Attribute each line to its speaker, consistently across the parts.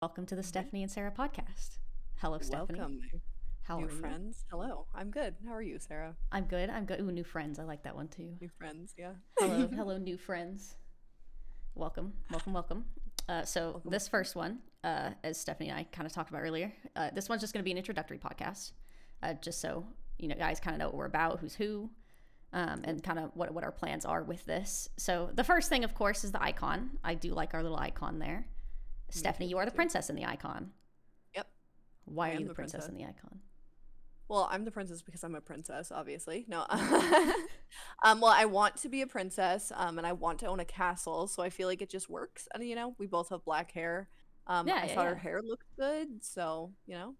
Speaker 1: Welcome to the Stephanie and Sarah podcast. Hello, Stephanie.
Speaker 2: Welcome,
Speaker 1: How
Speaker 2: new
Speaker 1: are you?
Speaker 2: friends. Hello, I'm good. How are you, Sarah?
Speaker 1: I'm good. I'm good. Ooh, new friends. I like that one too.
Speaker 2: New friends, yeah.
Speaker 1: Hello, hello, new friends. Welcome, welcome, welcome. Uh, so
Speaker 2: Welcome.
Speaker 1: this first one, uh, as Stephanie and I kind of talked about earlier, uh, this one's just going to be an introductory podcast, uh, just so you know, guys kind of know what we're about, who's who, um, and kind of what what our plans are with this. So the first thing, of course, is the icon. I do like our little icon there. Stephanie, you are the
Speaker 2: too.
Speaker 1: princess in the icon.
Speaker 2: Yep.
Speaker 1: Why
Speaker 2: I
Speaker 1: are you the princess,
Speaker 2: princess.
Speaker 1: in the icon?
Speaker 2: Well, I'm the princess because I'm a princess, obviously. No. um, well, I want to be a princess, um, and I want to own a castle, so I feel like it just works. And you know, we both have black hair. Um,
Speaker 1: Yeah,
Speaker 2: I
Speaker 1: yeah,
Speaker 2: thought her hair looked good, so you know,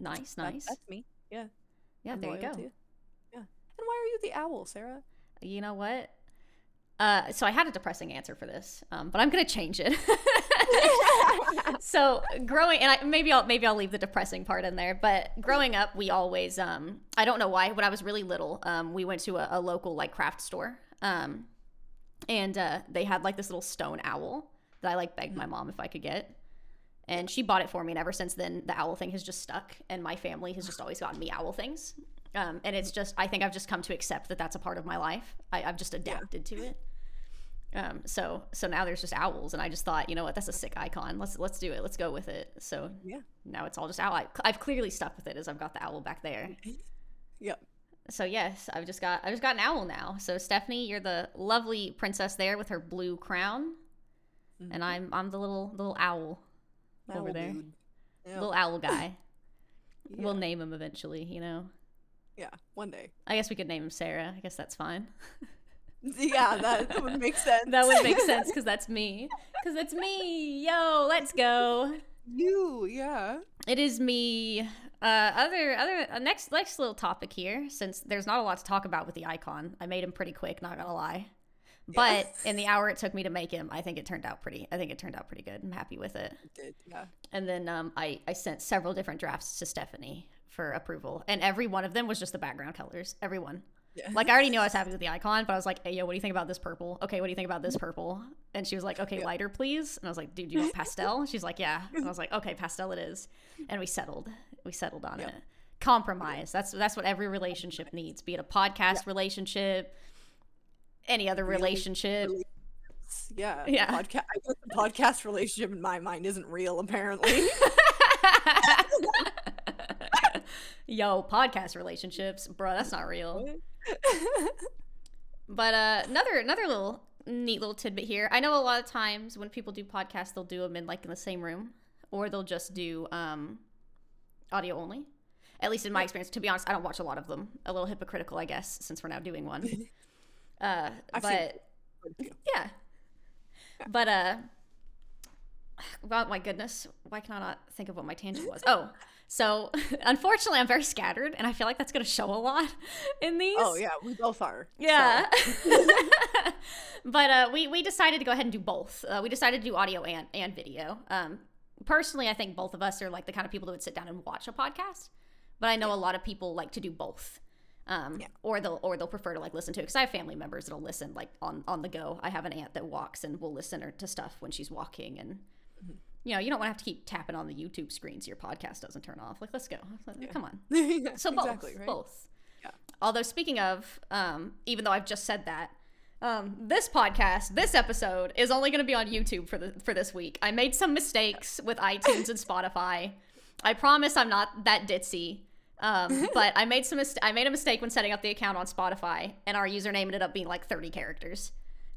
Speaker 1: Nice,
Speaker 2: that-
Speaker 1: nice.
Speaker 2: that's me. Yeah.
Speaker 1: yeah,
Speaker 2: I'm
Speaker 1: there you go.
Speaker 2: Yeah. And why are you the owl, Sarah?
Speaker 1: You know what? Uh, so I had a depressing answer for this, um, but I'm gonna change it. so growing, and I, maybe I'll maybe I'll leave the depressing part in there. But growing up, we always, um, I don't know why. When I was really little, um, we went to a, a local like craft store, um, and uh, they had like this little stone owl that I like begged my mom if I could get. And she bought it for me, and ever since then, the owl thing has just stuck, and my family has just always gotten me owl things. Um, and it's just, I think I've just come to accept that that's a part of my life. I, I've just adapted to it. Um, so, so now there's just owls, and I just thought, you know what, that's a sick icon. Let's let's do it. Let's go with it. So
Speaker 2: Yeah.
Speaker 1: now it's all just owl. I, I've clearly stuck with it as I've got the owl back there.
Speaker 2: Yep.
Speaker 1: So yes, I've just got I've just got an owl now. So Stephanie, you're the lovely princess there with her blue crown,
Speaker 2: Mhm.
Speaker 1: and I'm I'm the little little owl, over there.
Speaker 2: Yeah.
Speaker 1: little owl guy. We'll name him eventually, you know.
Speaker 2: yeah, one day.
Speaker 1: I guess we could name him Sarah. I guess that's fine.
Speaker 2: Yeah, that would make sense.
Speaker 1: that would make sense because that's me. Because it's me. Yo, let's go.
Speaker 2: You, yeah.
Speaker 1: It is me. Uh, other other uh, next next little topic here. Since there's not a lot to talk about with the icon, I made him pretty quick. Not gonna lie. But in the hour it took me to make him, I think it turned out pretty. I think it turned out pretty good. I'm happy with it.
Speaker 2: Did, yeah.
Speaker 1: And then um, I I sent several different drafts to Stephanie for approval, and every one of them was just the background colors. Everyone.
Speaker 2: Yeah.
Speaker 1: Like I already knew I was happy with the icon, but I was like, "Hey, yo, what do you think about this purple? Okay, what do you think about this purple?" And she was like, "Okay,
Speaker 2: Yeah.
Speaker 1: lighter, please." And I was like, "Dude, you want pastel?" She's like, "Yeah." And I was like, "Okay, pastel it is." And we settled. We settled on
Speaker 2: Yeah.
Speaker 1: it. Compromise. That's that's what every relationship needs. Be it a podcast relationship, any other relationship.
Speaker 2: Yeah.
Speaker 1: Yeah.
Speaker 2: Podcast. I guess the podcast relationship in my mind isn't real, apparently.
Speaker 1: Yo, podcast relationships, bro. That's not real. But uh, another another little neat little tidbit here. I know a lot of times when people do podcasts, they'll do them in like in the same room, or they'll just do um, audio only. At least in my experience, to be honest, I don't watch a lot of them. A little hypocritical, I guess, since we're now doing one. Uh, but yeah, but uh, well, my goodness, why can I not think of what my tangent was? Oh, so unfortunately, I'm very scattered, and I feel like that's going to show a lot in these.
Speaker 2: oh yeah, we both are.
Speaker 1: Yeah. but uh, we, we decided to go ahead and do both. Uh, we decided to do audio and, and video. Um, personally, I think both of us are like the kind of people that would sit down and watch a podcast. But I know a lot of people like to do both. Um,
Speaker 2: Yeah.
Speaker 1: or they'll or they'll prefer to like listen to it because I have family members that'll listen like on on the go. I have an aunt that walks and will listen to stuff when she's walking, and
Speaker 2: Mm-hmm.
Speaker 1: You know you don't want to have to keep tapping on the YouTube screen so your podcast doesn't turn off. Like, let's go, come on.
Speaker 2: Yeah,
Speaker 1: So both,
Speaker 2: exactly, right?
Speaker 1: both.
Speaker 2: Yeah.
Speaker 1: Although speaking of, um, even though I've just said that, um, this podcast, this episode is only going to be on YouTube for the for this week. I made some mistakes with iTunes and Spotify. I promise I'm not that ditzy. Um, but I made some mis- I made a mistake when setting up the account on Spotify, and our username ended up being like 30 characters.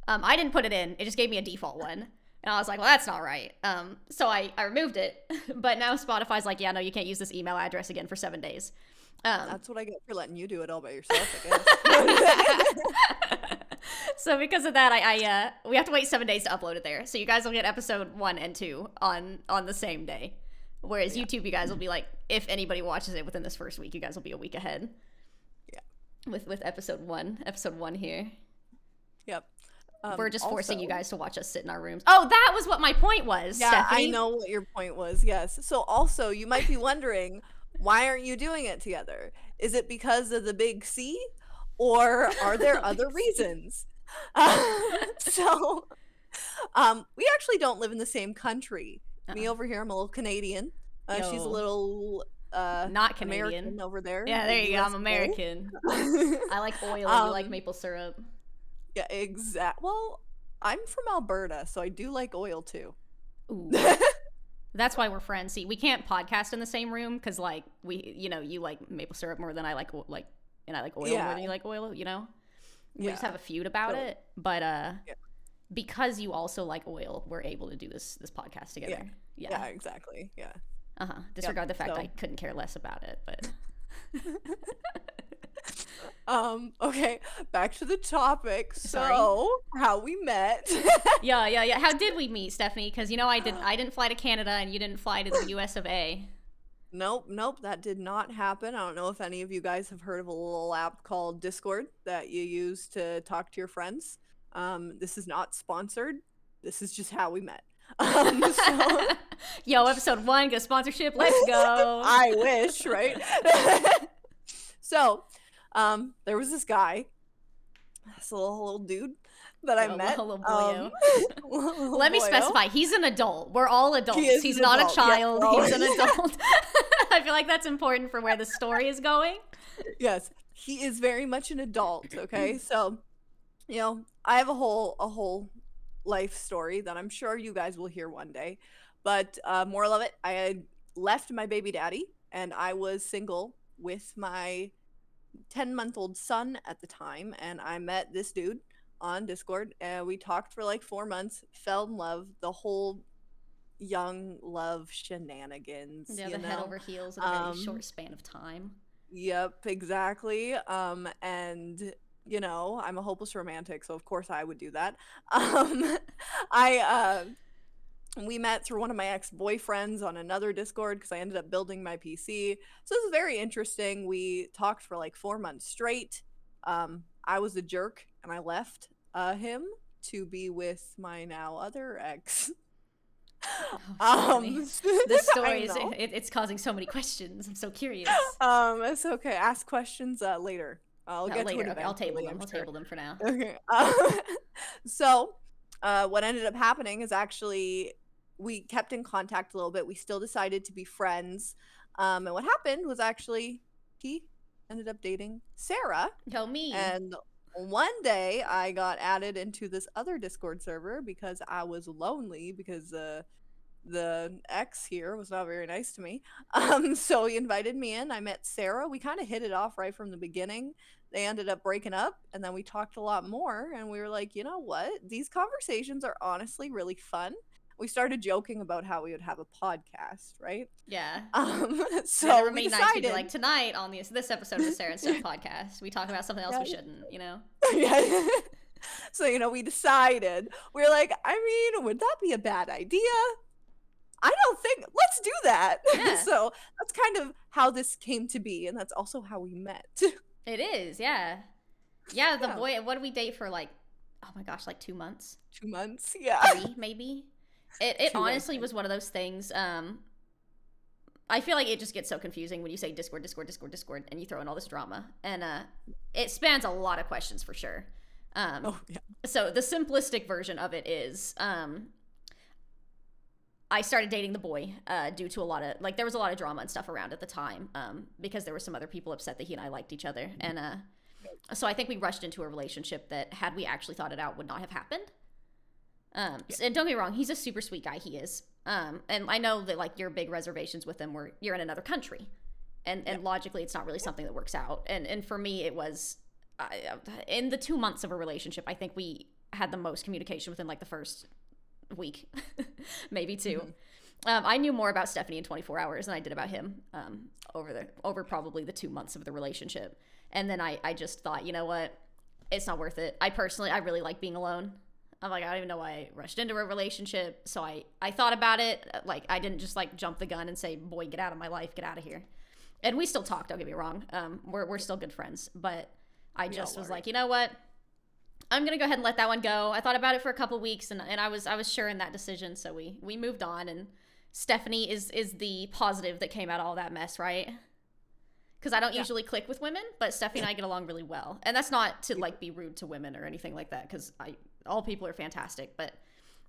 Speaker 1: Um, I didn't put it in; it just gave me a default one. And I was like, well, that's not right. Um, so I, I removed it. but now Spotify's like, yeah, no, you can't use this email address again for seven days. Um,
Speaker 2: That's what I get for letting you do it all by yourself, I guess.
Speaker 1: so because of that, I, I uh, we have to wait seven days to upload it there. So you guys will get episode one and two on on the same day. Whereas YouTube, you guys will be like, if anybody watches it within this first week, you guys will be a week ahead.
Speaker 2: Yeah.
Speaker 1: With with episode one, episode one here,
Speaker 2: yep. Um,
Speaker 1: we're just forcing you guys to watch us sit in our rooms. Oh, that was what my point was.
Speaker 2: Yeah,
Speaker 1: Stephanie.
Speaker 2: I know what your point was. Yes. So also, you might be wondering, why aren't you doing it together? Is it because of the big C, or are there other reasons? so, um, we actually don't live in the same country. Me
Speaker 1: Uh-uh.
Speaker 2: over here, I'm a little Canadian. Uh, she's a little uh,
Speaker 1: Not Canadian.
Speaker 2: American over there.
Speaker 1: Yeah, there you go. I'm American. I like oil. you like
Speaker 2: Um,
Speaker 1: maple syrup.
Speaker 2: Yeah, exact. Well, I'm from Alberta, so I do like oil too.
Speaker 1: Ooh. That's why we're friends. See, we can't podcast in the same room because, like, we, you know, you like maple syrup more than I like, like, and I like oil more than you like oil. You know, we just have a feud about
Speaker 2: totally.
Speaker 1: it. But uh,
Speaker 2: Yeah.
Speaker 1: because you also like oil, we're able to do this this podcast together.
Speaker 2: Yeah,
Speaker 1: Yeah.
Speaker 2: exactly. Yeah.
Speaker 1: Uh huh. Disregard the fact
Speaker 2: so-
Speaker 1: I couldn't care less about it, but
Speaker 2: Um, okay, back to the topic.
Speaker 1: Sorry.
Speaker 2: So, how we met.
Speaker 1: yeah, yeah, yeah. How did we meet, Stephanie? Because you know I did. I didn't fly to Canada, and you didn't fly to the U.S. of A.
Speaker 2: nope, nope, that did not happen. I don't know if any of you guys have heard of a little app called Discord that you use to talk to your friends. Um, this is not sponsored. This is just how we met. Um, so
Speaker 1: Yo, episode one, get sponsorship. Let's go.
Speaker 2: I wish, right? so, um, there was this guy, this little little dude that I
Speaker 1: Little-
Speaker 2: met. um,
Speaker 1: Let me
Speaker 2: boyo.
Speaker 1: specify. He's an adult. We're all adults.
Speaker 2: is
Speaker 1: He's not
Speaker 2: adult.
Speaker 1: a child. He's an adult. I feel like that's important for where the story is going.
Speaker 2: Yes, he is very much an adult. Okay, so you know, I have a whole a whole life story that I'm sure you guys will hear one day. But uh, moral of it, I had left my baby daddy, and I was single with my ten month old son at the time, and I met this dude on Discord, and we talked for like four months, fell in love, the whole young love shenanigans.
Speaker 1: Yeah, the head over heels in a very
Speaker 2: Um,
Speaker 1: short span of time.
Speaker 2: Yep, exactly. Um, and you know, I'm a hopeless romantic, so of course I would do that. Um, I uh, we met through one of my ex-boyfriends on another Discord because I ended up building my PC. So this is very interesting. We talked for like four months straight. Um, I was a jerk and I left uh, him to be with my now other ex.
Speaker 1: Oh,
Speaker 2: um,
Speaker 1: This story is it, it's causing so many questions. I'm so curious.
Speaker 2: Um, it's okay. Ask questions uh, later. I'll
Speaker 1: Uh,
Speaker 2: get
Speaker 1: later,
Speaker 2: to it
Speaker 1: okay, I'll table them.
Speaker 2: I'm
Speaker 1: I'll
Speaker 2: sure.
Speaker 1: table them for now.
Speaker 2: Okay. Um, so, uh, what ended up happening is actually we kept in contact a little bit. We still decided to be friends. Um, and what happened was actually he ended up dating Sarah.
Speaker 1: Tell me.
Speaker 2: And one day I got added into this other Discord server because I was lonely because uh, the ex here was not very nice to me. Um, so he invited me in. I met Sarah. We kind of hit it off right from the beginning. They ended up breaking up, and then we talked a lot more. And we were like, you know what? These conversations are honestly really fun. We started joking about how we would have a podcast, right?
Speaker 1: yeah.
Speaker 2: Um, so we
Speaker 1: made nice like tonight on this this episode of the Sarah and Steph podcast. We talk about something else we shouldn't. You know.
Speaker 2: yeah. so you know we decided we are like i mean would that be a bad idea i don't think let's do that
Speaker 1: Yeah.
Speaker 2: so that's kind of how this came to be and that's also how we met
Speaker 1: It is. Yeah. Yeah. The
Speaker 2: Yeah.
Speaker 1: boy. What did we date for? Like, oh my gosh, like two months.
Speaker 2: two months yeah
Speaker 1: three maybe it, it honestly was one of those things um i feel like it just gets so confusing when you say discord discord discord discord and you throw in all this drama and uh it spans a lot of questions for sure. Um
Speaker 2: oh yeah.
Speaker 1: so the simplistic version of it is um I started dating the boy uh, due to a lot of like there was a lot of drama and stuff around at the time um, because there were some other people upset that he and I liked each other and uh, so I think we rushed into a relationship that had we actually thought it out would not have happened. Um, s- and don't get me wrong, he's a super sweet guy. He is, um, and I know that like your big reservations with him were you're in another country, and and logically it's not really something that works out. And and for me it was I, in the two months of a relationship, I think we had the most communication within like the first week, maybe 2
Speaker 2: Mhm.
Speaker 1: Um, I knew more about Stephanie in 24 hours than I did about him um, over the over probably the two months of the relationship. And then I I just thought, you know what, it's not worth it. I personally I really like being alone. I'm like I don't even know why I rushed into a relationship. So I I thought about it. Like I didn't just like jump the gun and say, boy, get out of my life, get out of here. And we still talk. Don't get me wrong. Um, we're we're still good friends, but I
Speaker 2: We
Speaker 1: just was
Speaker 2: are.
Speaker 1: like, you know what? I'm gonna go ahead and let that one go. I thought about it for a couple weeks, and, and I was I was sure in that decision, so we we moved on. And Stephanie is is the positive that came out of all that mess, right? Because I don't
Speaker 2: Yeah.
Speaker 1: usually click with women, but Stephanie and I get along really well, and that's not to like be rude to women or anything like that. Because I all people are fantastic, but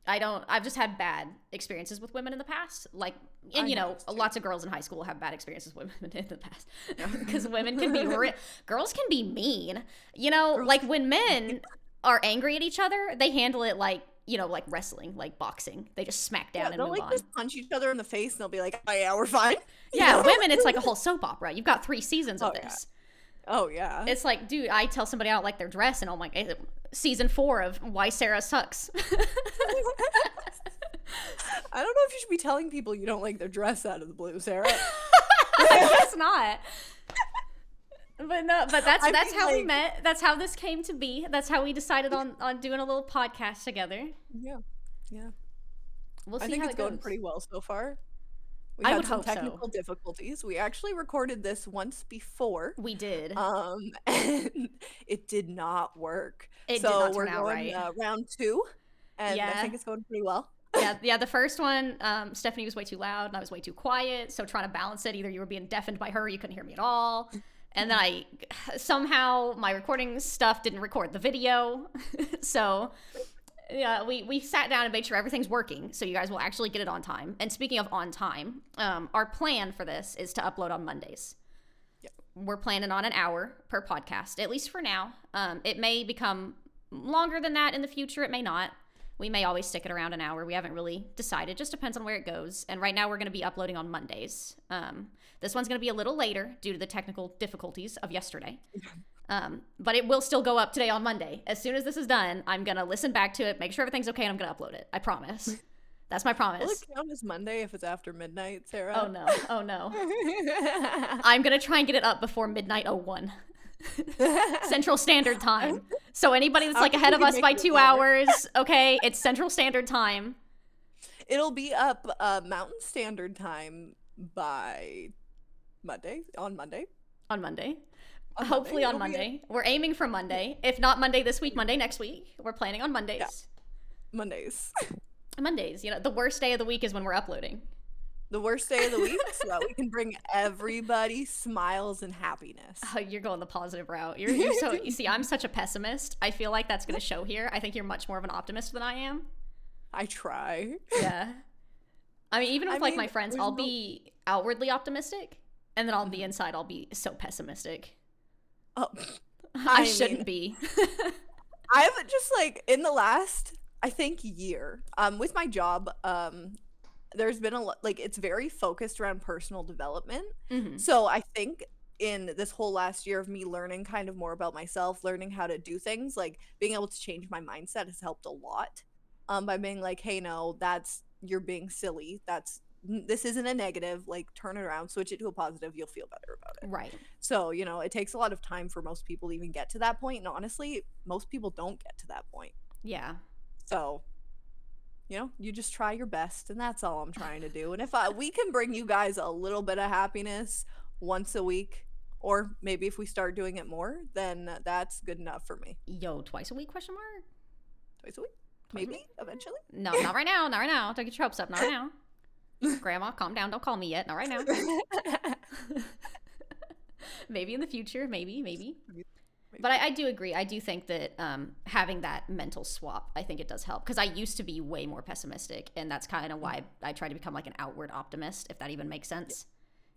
Speaker 1: I don't. I've just had bad experiences with women in the past. Like, and
Speaker 2: I
Speaker 1: you
Speaker 2: know
Speaker 1: lots of girls in high school have bad experiences with women in the past because women can be re- girls can be mean. You know,
Speaker 2: Girls
Speaker 1: like when men are angry at each other, they handle it like you know, like wrestling, like boxing. They just smack down
Speaker 2: Yeah,
Speaker 1: and
Speaker 2: they'll
Speaker 1: move
Speaker 2: like
Speaker 1: on.
Speaker 2: just punch each other in the face and they'll be like, "Oh yeah, we're fine."
Speaker 1: Yeah, women, it's like a whole soap opera. You've got three seasons of
Speaker 2: Oh, yeah. Oh yeah.
Speaker 1: It's like, dude, I tell somebody I don't like their dress, and oh my, eh, season four of Why Sarah Sucks.
Speaker 2: I don't know if you should be telling people you don't like their dress out of the blue, Sarah.
Speaker 1: I guess not. But no, but that's
Speaker 2: I
Speaker 1: that's
Speaker 2: mean,
Speaker 1: how we met. That's how this came to be. That's how we decided on on doing a little podcast together.
Speaker 2: yeah. Yeah.
Speaker 1: We'll see
Speaker 2: I think
Speaker 1: how
Speaker 2: it's
Speaker 1: it
Speaker 2: going pretty well so far. We
Speaker 1: I
Speaker 2: had
Speaker 1: would
Speaker 2: some
Speaker 1: hope so.
Speaker 2: technical difficulties. We actually recorded this once before.
Speaker 1: We did.
Speaker 2: Um and it did not work.
Speaker 1: It did
Speaker 2: so
Speaker 1: not
Speaker 2: we're
Speaker 1: turn out
Speaker 2: going
Speaker 1: right.
Speaker 2: uh, round 2 and I think it's going pretty well.
Speaker 1: yeah, yeah. The first one, um, Stephanie was way too loud and I was way too quiet. So trying to balance it, either you were being deafened by her, or you couldn't hear me at all. And then I somehow my recording stuff didn't record the video, so yeah, we we sat down and made sure everything's working, so you guys will actually get it on time. And speaking of on time, um, our plan for this is to upload on Mondays.
Speaker 2: Yep.
Speaker 1: We're planning on an hour per podcast, at least for now. Um, it may become longer than that in the future. It may not. We may always stick it around an hour. We haven't really decided. Just depends on where it goes. And right now, we're going to be uploading on Mondays. Um, this one's going to be a little later due to the technical difficulties of yesterday. Um, but it will still go up today on Monday. As soon as this is done, I'm going to listen back to it, make sure everything's okay, and I'm going to upload it. I promise. That's my
Speaker 2: Will
Speaker 1: promise.
Speaker 2: it count as Monday if it's after midnight, Sarah?
Speaker 1: Oh no. Oh no. I'm going to try and get it up before midnight 01. Central Standard Time. So anybody that's like ahead of us by two hours, okay? It's Central Standard Time.
Speaker 2: It'll be up uh, Mountain Standard Time by Monday on Monday.
Speaker 1: on Monday.
Speaker 2: On
Speaker 1: Hopefully on
Speaker 2: It'll be
Speaker 1: Monday. We're aiming for Monday. If not Monday this week, Monday next week. We're planning on Mondays.
Speaker 2: Mondays.
Speaker 1: Mondays, you know, the worst day of the week is when we're uploading.
Speaker 2: The worst day of the week, so that we can bring everybody smiles and happiness.
Speaker 1: Oh, you're going the positive route. You're, you're so you see, I'm such a pessimist. I feel like that's going to show here. I think you're much more of an optimist than I am.
Speaker 2: I try.
Speaker 1: Yeah. I mean, even
Speaker 2: I
Speaker 1: with like my friends, I'll
Speaker 2: no-
Speaker 1: be outwardly optimistic, and then on
Speaker 2: Mm-hmm.
Speaker 1: the inside, I'll be so pessimistic.
Speaker 2: Oh,
Speaker 1: I,
Speaker 2: I
Speaker 1: shouldn't
Speaker 2: mean-
Speaker 1: be.
Speaker 2: I've just like in the last, I think, year, um, with my job, um, there's been a lot like it's very focused around personal development.
Speaker 1: Mhm.
Speaker 2: So I think in this whole last year of me learning kind of more about myself, learning how to do things, like being able to change my mindset has helped a lot. Um, by being like, hey, no, that's you're being silly. That's this isn't a negative. Like, turn it around, switch it to a positive. You'll feel better about it.
Speaker 1: Right.
Speaker 2: So you know, it takes a lot of time for most people to even get to that point, and honestly, most people don't get to that point.
Speaker 1: Yeah.
Speaker 2: So. You know, you just try your best, and that's all I'm trying to do. And if I, we can bring you guys a little bit of happiness once a week, or maybe if we start doing it more, then that's good enough for me.
Speaker 1: Yo, twice a week? Question mark.
Speaker 2: Twice a week,
Speaker 1: Twice a
Speaker 2: maybe
Speaker 1: week?
Speaker 2: eventually.
Speaker 1: No, not right now. Not right now. Don't get your hopes up. Not right now. Grandma, calm down. Don't call me yet. Not right now. maybe in the future. Maybe, maybe. But I, I do agree. I do think that um, having that mental swap, I think it does help because I used to be way more pessimistic, and that's kind of why I try to become like an outward optimist, if that even makes sense.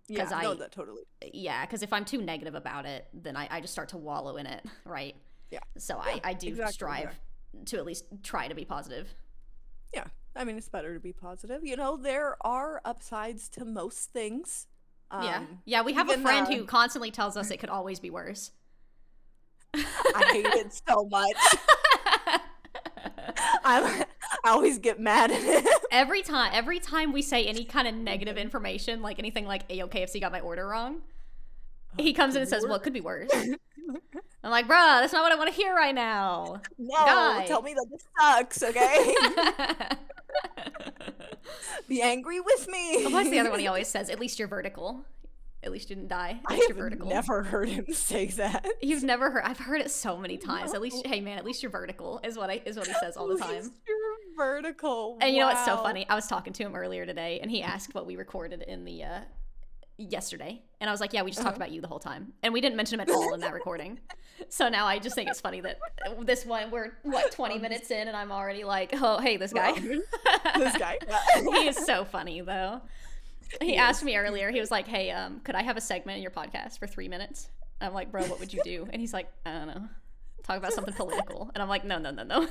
Speaker 2: yeah, no,
Speaker 1: I-
Speaker 2: that totally.
Speaker 1: Yeah, because if I'm too negative about it, then I, I just start to wallow in it, right?
Speaker 2: Yeah.
Speaker 1: So
Speaker 2: Yeah,
Speaker 1: I, I do
Speaker 2: exactly,
Speaker 1: strive to at least try to be positive.
Speaker 2: Yeah, I mean, it's better to be positive. You know, there are upsides to most things.
Speaker 1: yeah.
Speaker 2: Um,
Speaker 1: Yeah, we have a friend
Speaker 2: uh,
Speaker 1: who constantly tells us it could always be worse.
Speaker 2: I hate it so much. I'm, I always get mad at it.
Speaker 1: every time every time we say any kind of negative information, like anything like Ayo KFC got my order wrong, he comes in and says, Well, it could be worse. I'm like, bruh, that's not what I want to hear right now.
Speaker 2: No,
Speaker 1: Guy.
Speaker 2: tell me that this sucks, okay? Be angry with me.
Speaker 1: What's the other one he always says? At least you're vertical. At least you didn't die. At
Speaker 2: I
Speaker 1: least
Speaker 2: have
Speaker 1: you're vertical.
Speaker 2: never heard him say that.
Speaker 1: You've never heard. I've heard it so many times. At least, hey man, at least you're vertical is what I is what he says all the time.
Speaker 2: At least You're vertical.
Speaker 1: And you know what's so funny? I was talking to him earlier today, and he asked what we recorded in the uh, yesterday, and I was like, "Yeah, we just talked
Speaker 2: Uh-huh.
Speaker 1: about you the whole time," and we didn't mention him at all in that recording. So now I just think it's funny that this one we're what twenty minutes in, and I'm already like, "Oh, hey, this guy."
Speaker 2: this guy.
Speaker 1: he is so funny though. He,
Speaker 2: He
Speaker 1: asked
Speaker 2: is.
Speaker 1: me earlier. He was like, "Hey, um, could I have a segment in your podcast for three minutes?" I'm like, "Bro, what would you do?" And he's like, "I don't know, talk about something political." And I'm like, "No, no, no, no.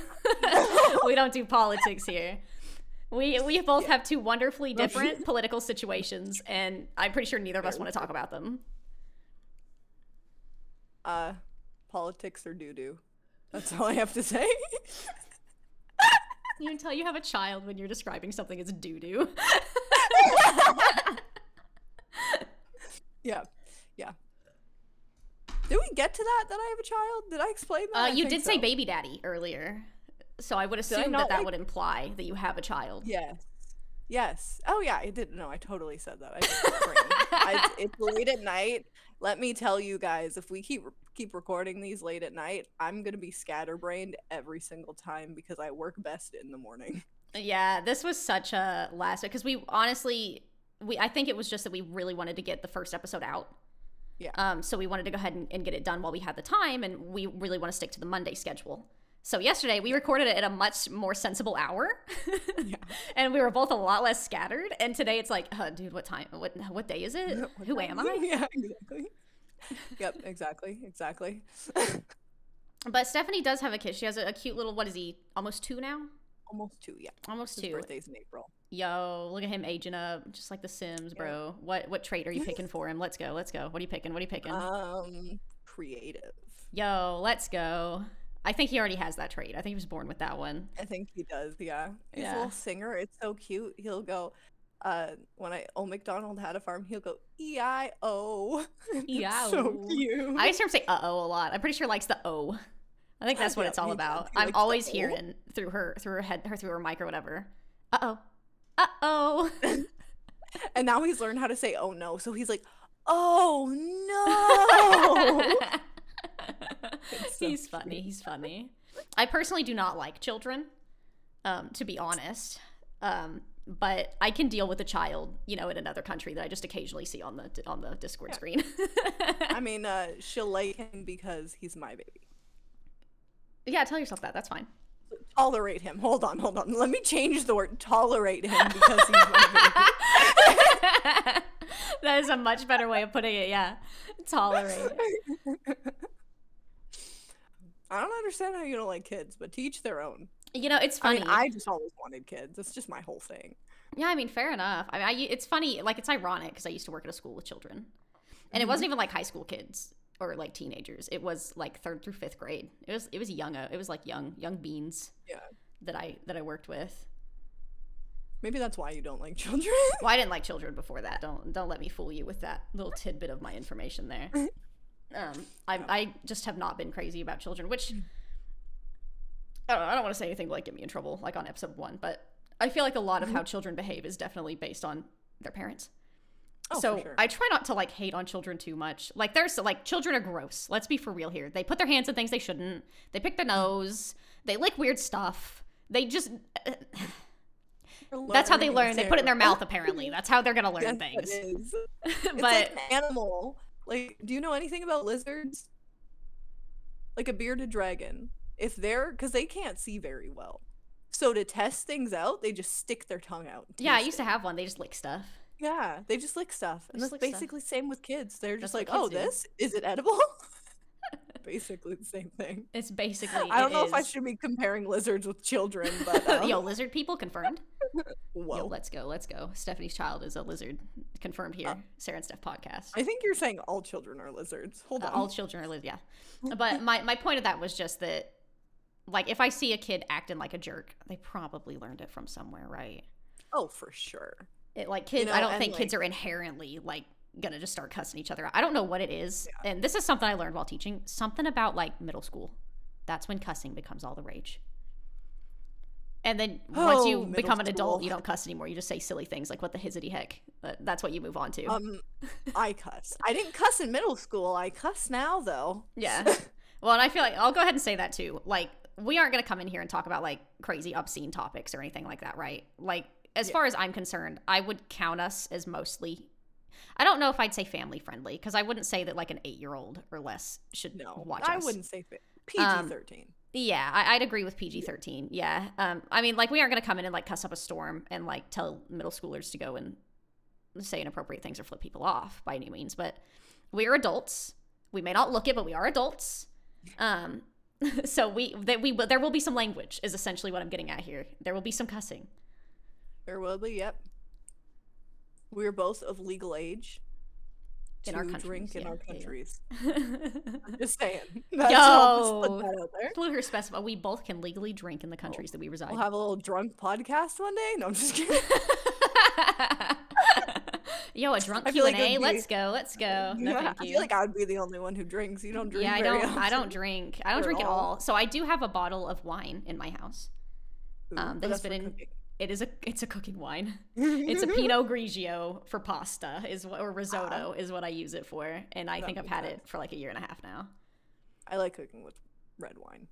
Speaker 1: we don't do politics here. We we both have two wonderfully different political situations, and I'm pretty sure neither of us want to talk about them."
Speaker 2: Uh, politics or doo doo. That's all I have to say.
Speaker 1: You can tell you have a child when you're describing something as doo doo.
Speaker 2: yeah, yeah. Did we get to that? That I have a child? Did I explain that?
Speaker 1: Uh, you did say
Speaker 2: so.
Speaker 1: baby daddy earlier, so I would assume
Speaker 2: not
Speaker 1: that that
Speaker 2: like-
Speaker 1: would imply that you have a child.
Speaker 2: Yes. Yes. Oh yeah, I didn't know. I totally said that. I. I, it's late at night. Let me tell you guys, if we keep keep recording these late at night, I'm gonna be scatterbrained every single time because I work best in the morning.
Speaker 1: Yeah, this was such a last because we honestly we I think it was just that we really wanted to get the first episode out.
Speaker 2: Yeah.
Speaker 1: Um, so we wanted to go ahead and, and get it done while we had the time, and we really want to stick to the Monday schedule. So yesterday we recorded it at a much more sensible hour,
Speaker 2: Yeah.
Speaker 1: and we were both a lot less scattered. And today it's like, uh, dude, what time? What what day is it?
Speaker 2: What
Speaker 1: Who am? I?
Speaker 2: Yeah, exactly. yep, exactly, exactly.
Speaker 1: But Stephanie does have a kid. She has a, a cute little. What is he? Almost two now.
Speaker 2: Almost two. Yeah,
Speaker 1: Almost
Speaker 2: his
Speaker 1: two.
Speaker 2: birthday's in April.
Speaker 1: Yo, look at him aging up, just like The Sims,
Speaker 2: Yeah.
Speaker 1: bro. What what trait are you picking for him? Let's go, let's go. What are you picking? What are you picking?
Speaker 2: Um, creative.
Speaker 1: Yo, let's go. I think he already has that trait. I think he was born with that one.
Speaker 2: I think he does. Yeah, he's
Speaker 1: Yeah.
Speaker 2: a little singer. It's so cute. He'll go. Uh, when I Old McDonald had a farm, he'll go E I O. Yeah,
Speaker 1: So
Speaker 2: cute.
Speaker 1: I hear him say "uh oh" a lot. I'm pretty sure he likes the "o." I think that's what
Speaker 2: Yeah,
Speaker 1: it's all about. I'm always hearing through her through her head her through her mic or whatever. Uh oh. Uh oh.
Speaker 2: and now he's learned how to say "oh no," so he's like, "Oh no." So
Speaker 1: he's funny. He's funny. I personally do not like children, um, to be honest. Um, but I can deal with a child, you know, in another country that I just occasionally see on the on the Discord
Speaker 2: Yeah.
Speaker 1: screen.
Speaker 2: I mean, uh, she'll like him because he's my baby.
Speaker 1: yeah, tell yourself that. That's fine.
Speaker 2: Tolerate him. Hold on, hold on. Let me change the word tolerate him because he's my baby.
Speaker 1: that is a much better way of putting it. Yeah, tolerate.
Speaker 2: I don't understand how you don't like kids, but teach their own.
Speaker 1: You know, it's
Speaker 2: I
Speaker 1: funny.
Speaker 2: mean, I just always wanted kids. It's just my whole thing.
Speaker 1: Yeah, I mean, fair enough. I mean, I, it's funny. Like, it's ironic because I used to work at a school with children, and it
Speaker 2: Mhm.
Speaker 1: wasn't even like high school kids or like teenagers. It was like third through fifth grade. It was it was young. uh, It was like young young beans.
Speaker 2: Yeah.
Speaker 1: That I that I worked with.
Speaker 2: Maybe that's why you don't like children.
Speaker 1: Well, I didn't like children before that. Don't don't let me fool you with that little tidbit of my information there. Um, I I just have not been crazy about children, which I don't know, I don't want to say anything to, like get me in trouble, like on episode one, but I feel like a lot of how mm-hmm. children behave is definitely based on their parents.
Speaker 2: Oh,
Speaker 1: so
Speaker 2: sure.
Speaker 1: I try not to like hate on children too much. Like there's like children are gross. Let's be for real here. They put their hands in things they shouldn't. They pick their mm-hmm. nose. They lick weird stuff. They just uh, that's how they learn. They put it in their mouth apparently. That's how they're gonna learn
Speaker 2: Yes,
Speaker 1: things.
Speaker 2: is. It's
Speaker 1: but
Speaker 2: like an animal. Like, do you know anything about lizards? Like a bearded dragon. If they're because they can't see very well. So to test things out, they just stick their tongue out.
Speaker 1: yeah, I used
Speaker 2: it.
Speaker 1: to have one. They just lick stuff.
Speaker 2: Yeah, they just lick stuff. And
Speaker 1: Just
Speaker 2: that's
Speaker 1: lick stuff.
Speaker 2: basically same with kids. They're just like, "Oh,
Speaker 1: do.
Speaker 2: this is it edible?" basically the same thing.
Speaker 1: It's basically.
Speaker 2: I don't know if I should be comparing lizards with children, but um,
Speaker 1: Yo, lizard people confirmed.
Speaker 2: whoa.
Speaker 1: Yo, let's go, let's go. Stephanie's child is a lizard. Confirmed here.
Speaker 2: Uh,
Speaker 1: Sarah and Steph podcast.
Speaker 2: I think you're saying all children are lizards. Hold
Speaker 1: Uh,
Speaker 2: on.
Speaker 1: all children are lizards, yeah. But my, my point of that was just that, like, if I see a kid acting like a jerk, they probably learned it from somewhere, right?
Speaker 2: oh, for sure.
Speaker 1: It, like kids,
Speaker 2: know,
Speaker 1: I don't think kids are inherently like gonna just start cussing each other. out. I don't know what it is, and this is something I learned while teaching. Something about like middle school. That's when cussing becomes all the rage. And then once
Speaker 2: Oh,
Speaker 1: you become an adult,
Speaker 2: school.
Speaker 1: you don't cuss anymore. You just say silly things like "what the hizzity heck." Uh, That's what you move on to.
Speaker 2: Um, I cuss. I didn't cuss in middle school. I cuss now, though.
Speaker 1: Yeah. well, and I feel like I'll go ahead and say that too. Like, we aren't going to come in here and talk about like crazy obscene topics or anything like that, right? Like, as
Speaker 2: Yeah.
Speaker 1: far as I'm concerned, I would count us as mostly. I don't know if I'd say family friendly because I wouldn't say that like an eight year old or less should
Speaker 2: No,
Speaker 1: watch
Speaker 2: I
Speaker 1: us.
Speaker 2: wouldn't say fa- PG
Speaker 1: Um,
Speaker 2: thirteen.
Speaker 1: Yeah, I, I'd agree with PG thirteen. Yeah, um, I mean, like we aren't gonna come in and like cuss up a storm and like tell middle schoolers to go and say inappropriate things or flip people off by any means. But we are adults. We may not look it, but we are adults. Um, so we that we there will be some language is essentially what I'm getting at here. There will be some cussing.
Speaker 2: There will be. Yep. We are both of legal age
Speaker 1: In
Speaker 2: to
Speaker 1: our countries,
Speaker 2: drink in
Speaker 1: yeah,
Speaker 2: our
Speaker 1: yeah,
Speaker 2: countries. Just saying. That's I'll just
Speaker 1: Yo.
Speaker 2: put that out there.
Speaker 1: Let her specify. We both can legally drink in the countries that we reside.
Speaker 2: We'll have a little drunk podcast one day. No, I'm just kidding.
Speaker 1: Yo, a drunk Q and A. Let's go. Let's go. No,
Speaker 2: Yeah,
Speaker 1: thank
Speaker 2: I feel like I would be the only one who drinks. You don't drink.
Speaker 1: yeah, I don't. I don't drink. I don't drink at
Speaker 2: all.
Speaker 1: all. So I do have a bottle of wine in my house.
Speaker 2: Ooh,
Speaker 1: um, that has been in-
Speaker 2: cooking.
Speaker 1: It is a. It's a cooking wine. It's a Pinot Grigio for pasta, is what or risotto is what I use it for, and I
Speaker 2: That
Speaker 1: think I've had
Speaker 2: sense.
Speaker 1: it for like a year and a half now.
Speaker 2: I like cooking with red wine.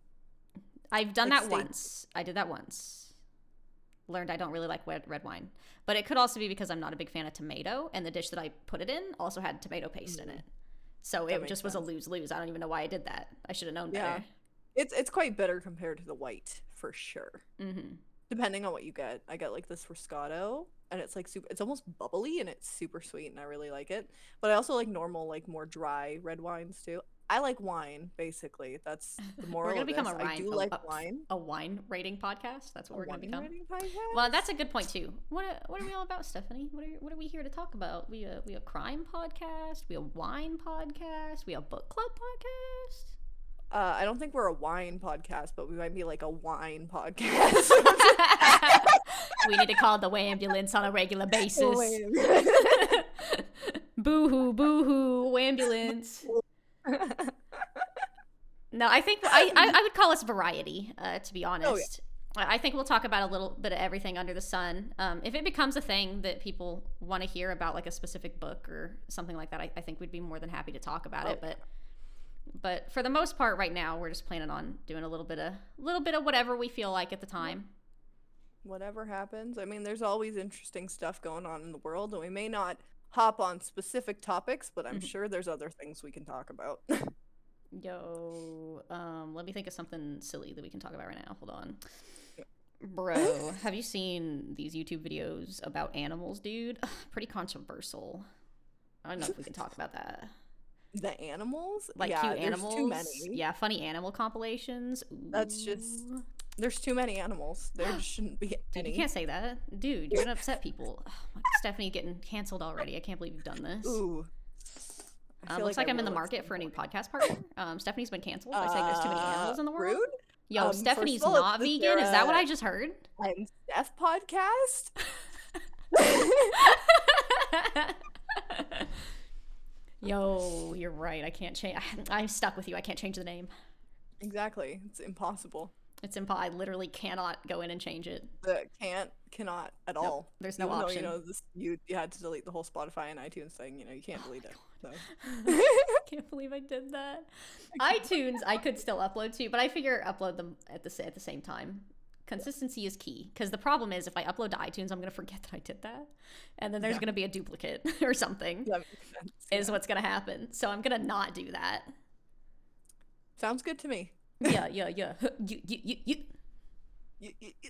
Speaker 1: I've done
Speaker 2: Like
Speaker 1: that
Speaker 2: steak.
Speaker 1: once. I did that once. Learned I don't really like red, red wine, but it could also be because I'm not a big fan of tomato, and the dish that I put it in also had tomato paste in
Speaker 2: Mm.
Speaker 1: it. So
Speaker 2: That
Speaker 1: it just was a lose lose. I don't even know why I did that. I should have known
Speaker 2: Yeah.
Speaker 1: better.
Speaker 2: It's it's quite bitter compared to the white for sure.
Speaker 1: hmm
Speaker 2: Depending on what you get, I get like this Roscato, and it's like super. It's almost bubbly and it's super sweet, and I really like it. But I also like normal, like more dry red wines too. I like wine, basically. That's the moral.
Speaker 1: We're gonna
Speaker 2: of
Speaker 1: become
Speaker 2: this.
Speaker 1: a wine.
Speaker 2: I do
Speaker 1: a-
Speaker 2: like
Speaker 1: a-
Speaker 2: wine.
Speaker 1: A wine rating podcast. That's what
Speaker 2: A
Speaker 1: we're gonna become. Well, that's a good point too. What are, what are we all about, Stephanie? What are what are we here to talk about? We a we a crime podcast. We a wine podcast. We a book club podcast.
Speaker 2: Uh, I don't think we're a wine podcast, but we might be like a wine podcast.
Speaker 1: we need to call the ambulance on a regular basis.
Speaker 2: Oh, wait a minute.
Speaker 1: boo hoo, boo hoo, ambulance. No, I think I, I, I would call us variety, uh, to be honest. I I think we'll talk about a little bit of everything under the sun. Um, if it becomes a thing that people want to hear about, like a specific book or something like that, I, I think we'd be more than happy to talk about it.
Speaker 2: Oh.
Speaker 1: But but for the most part, right now, we're just planning on doing a little bit of little bit of whatever we feel like at the time.
Speaker 2: Whatever happens. I mean, there's always interesting stuff going on in the world, and we may not hop on specific topics, but I'm
Speaker 1: Mhm.
Speaker 2: sure there's other things we can talk about.
Speaker 1: Yo, um, let me think of something silly that we can talk about right now. Hold on. Bro, have you seen these YouTube videos about animals, dude? Pretty controversial. I don't know if we can talk about that.
Speaker 2: The animals?
Speaker 1: Like
Speaker 2: yeah,
Speaker 1: cute animals.
Speaker 2: too many.
Speaker 1: Yeah, funny animal compilations.
Speaker 2: That's just There's too many animals. There shouldn't be
Speaker 1: Dude, you can't say that. Dude, you're gonna upset people. Ugh, Stephanie getting canceled already. I can't believe you've done this.
Speaker 2: Ooh.
Speaker 1: Um, looks like,
Speaker 2: I
Speaker 1: I'm in the market for a new podcast partner. Um, Stephanie's been canceled by saying there's too many animals in the
Speaker 2: Uh,
Speaker 1: world.
Speaker 2: Rude?
Speaker 1: Yo,
Speaker 2: Um,
Speaker 1: Stephanie's
Speaker 2: all,
Speaker 1: not
Speaker 2: is
Speaker 1: vegan. Is that what I just heard?
Speaker 2: I'm Steph podcast.
Speaker 1: Yo, you're right. I can't change. I'm stuck with you. I can't change the name.
Speaker 2: exactly. It's impossible.
Speaker 1: It's impo. I literally cannot go in and change it.
Speaker 2: The can't, cannot at
Speaker 1: Nope,
Speaker 2: all.
Speaker 1: there's no
Speaker 2: Even though,
Speaker 1: option.
Speaker 2: you know, this you you had to delete the whole Spotify and iTunes thing. You know, you can't oh, delete it. So.
Speaker 1: I can't believe I did that. iTunes, I could still upload to, but I figure upload them at the at the same time. Consistency is key because the problem is if I upload to iTunes, I'm gonna forget that I did that, and then there's
Speaker 2: Yeah.
Speaker 1: gonna be a duplicate or something. Is
Speaker 2: yeah.
Speaker 1: what's gonna happen. So I'm gonna not do that.
Speaker 2: Sounds good to me.
Speaker 1: Yeah, yeah, yeah. You, you, you, you.
Speaker 2: Y- y- y-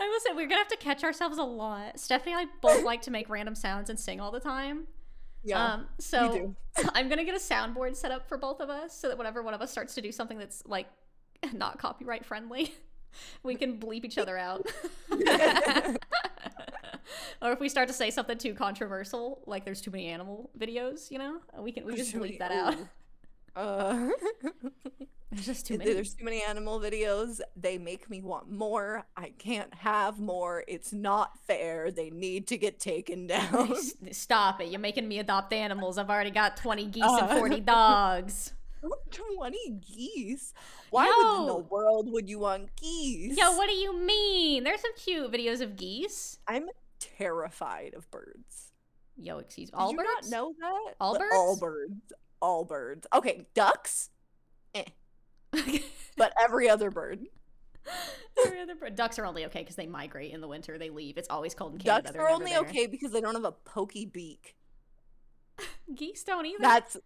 Speaker 1: I will say we're gonna have to catch ourselves a lot. Stephanie and I both like to make random sounds and sing all the time.
Speaker 2: Yeah,
Speaker 1: um, so. I'm gonna get a soundboard set up for both of us so that whenever one of us starts to do something that's like not copyright friendly, we can bleep each other out. or if we start to say something too controversial, like there's too many animal videos, you know, we can we just bleep that out.
Speaker 2: Uh,
Speaker 1: There's just too many.
Speaker 2: there's too many animal videos. They make me want more. I can't have more. It's not fair. They need to get taken down.
Speaker 1: Stop it! You're making me adopt animals. I've already got 20 geese and
Speaker 2: Uh.
Speaker 1: 40 dogs.
Speaker 2: 20 geese? Why would in the world would you want geese?
Speaker 1: Yo, what do you mean? There's some cute videos of geese.
Speaker 2: I'm terrified of birds.
Speaker 1: Yo, excuse
Speaker 2: Did
Speaker 1: all
Speaker 2: you
Speaker 1: birds.
Speaker 2: not know that?
Speaker 1: All
Speaker 2: Li- All
Speaker 1: birds?
Speaker 2: All birds. Okay, ducks, eh. but every other bird.
Speaker 1: Every other bird- Ducks are only okay because they migrate in the winter. They leave. It's always cold in Canada.
Speaker 2: Ducks
Speaker 1: They're
Speaker 2: only
Speaker 1: there.
Speaker 2: okay because they don't have a pokey beak.
Speaker 1: Geese don't either.
Speaker 2: That's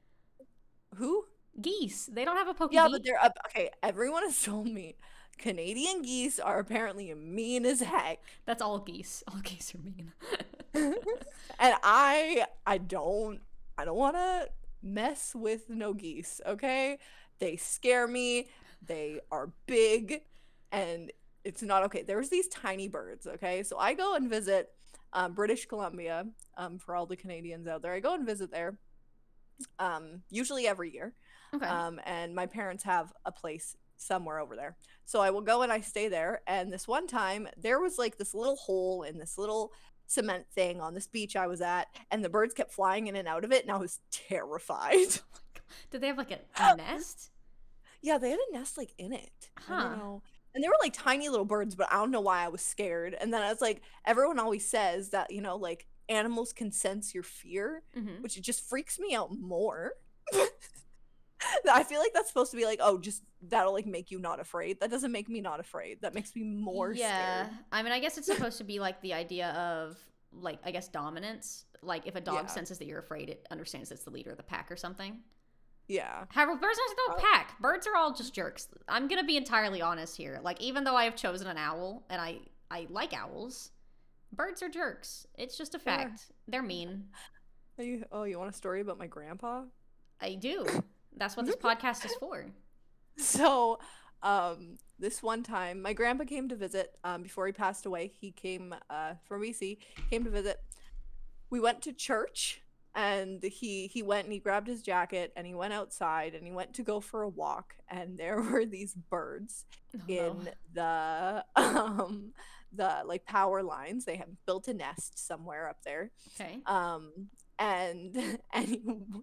Speaker 2: who?
Speaker 1: Geese. They don't have a pokey beak.
Speaker 2: Yeah,
Speaker 1: beak.
Speaker 2: but they're up. Okay, everyone has told me Canadian geese are apparently mean as heck.
Speaker 1: That's all geese. All geese are mean.
Speaker 2: and I I don't I don't want to mess with no geese, okay? They scare me. They are big and it's not okay. There's these tiny birds, okay? So I go and visit um, British Columbia um, for all the Canadians out there. I go and visit there um, usually every year.
Speaker 1: okay.
Speaker 2: Um, and my parents have a place somewhere over there. So I will go and I stay there. And this one time, there was like this little hole in this little cement thing on this beach I was at, and the birds kept flying in and out of it, and I was terrified.
Speaker 1: Did they have like a, a nest?
Speaker 2: yeah, they had a nest like in it.
Speaker 1: Huh.
Speaker 2: And they were like tiny little birds, but I don't know why I was scared. And then I was like, everyone always says that, you know, like animals can sense your fear,
Speaker 1: hmm
Speaker 2: which just freaks me out more. I feel like that's supposed to be like, oh, just that'll like make you not afraid. That doesn't make me not afraid. That makes me more
Speaker 1: yeah.
Speaker 2: scared.
Speaker 1: I mean, I guess it's supposed to be like the idea of like I guess dominance. Like if a dog
Speaker 2: Yeah.
Speaker 1: senses that you're afraid, it understands it's the leader of the pack or something.
Speaker 2: Yeah.
Speaker 1: However, birds have no
Speaker 2: Uh,
Speaker 1: pack. Birds are all just jerks. I'm gonna be entirely honest here. Like even though I have chosen an owl and I I like owls, birds are jerks. It's just a fact. They're mean.
Speaker 2: Are you, oh, you want a story about my grandpa?
Speaker 1: I do. That's what this podcast is for.
Speaker 2: So, um, this one time, my grandpa came to visit. Um, before he passed away, he came uh, from BC. Came to visit. We went to church, and he he went and he grabbed his jacket and he went outside and he went to go for a walk. And there were these birds
Speaker 1: Oh,
Speaker 2: in
Speaker 1: no.
Speaker 2: the um the like power lines. They have built a nest somewhere up there.
Speaker 1: Okay.
Speaker 2: Um, and and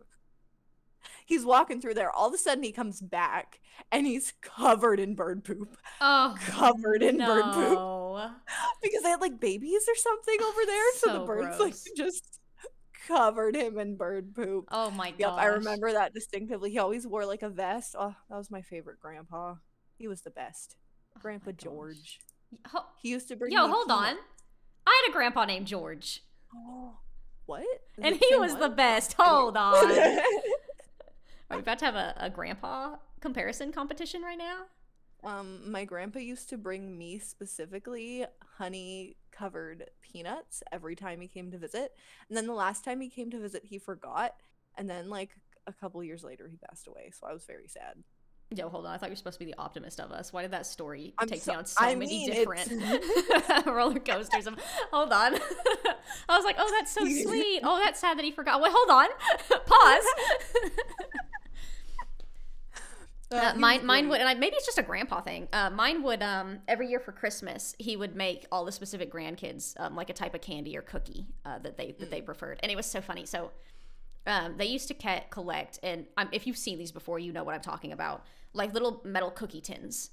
Speaker 2: he's walking through there. All of a sudden, he comes back and he's covered in bird poop
Speaker 1: Oh,
Speaker 2: covered in bird poop. because they had like babies or something over there. So,
Speaker 1: So
Speaker 2: the birds like just covered him in bird poop.
Speaker 1: Oh my god.
Speaker 2: Yep, I remember that distinctively. He always wore like a vest. Oh, that was my favorite grandpa. He was the best. Oh grandpa George.
Speaker 1: Ho-
Speaker 2: He used to bring.
Speaker 1: Yo, hold on. I had a grandpa named George,
Speaker 2: Oh, what?
Speaker 1: And he was the best. Hold on. Are we about to have a, a grandpa comparison competition right now?
Speaker 2: Um, my grandpa used to bring me specifically honey covered peanuts every time he came to visit. And then the last time he came to visit, he forgot. And then, like, a couple years later, he passed away. So I was very sad.
Speaker 1: Yo, hold on. I thought you were supposed to be the optimist of us. Why did that story
Speaker 2: I'm
Speaker 1: take
Speaker 2: so-
Speaker 1: me on so
Speaker 2: I
Speaker 1: many
Speaker 2: mean,
Speaker 1: different roller coasters? Of, hold on. I was like, oh, that's so sweet. Oh, that's sad that he forgot. Wait, hold on. Pause.
Speaker 2: Uh,
Speaker 1: Uh, mine,
Speaker 2: was
Speaker 1: mine would, and I, maybe it's just a grandpa thing. Uh, mine would, um, every year for Christmas, he would make all the specific grandkids um, like a type of candy or cookie uh, that they that they
Speaker 2: Mm.
Speaker 1: preferred, and it was so funny. So, um, they used to ca- collect, and um, if you've seen these before, you know what I'm talking about, like little metal cookie tins,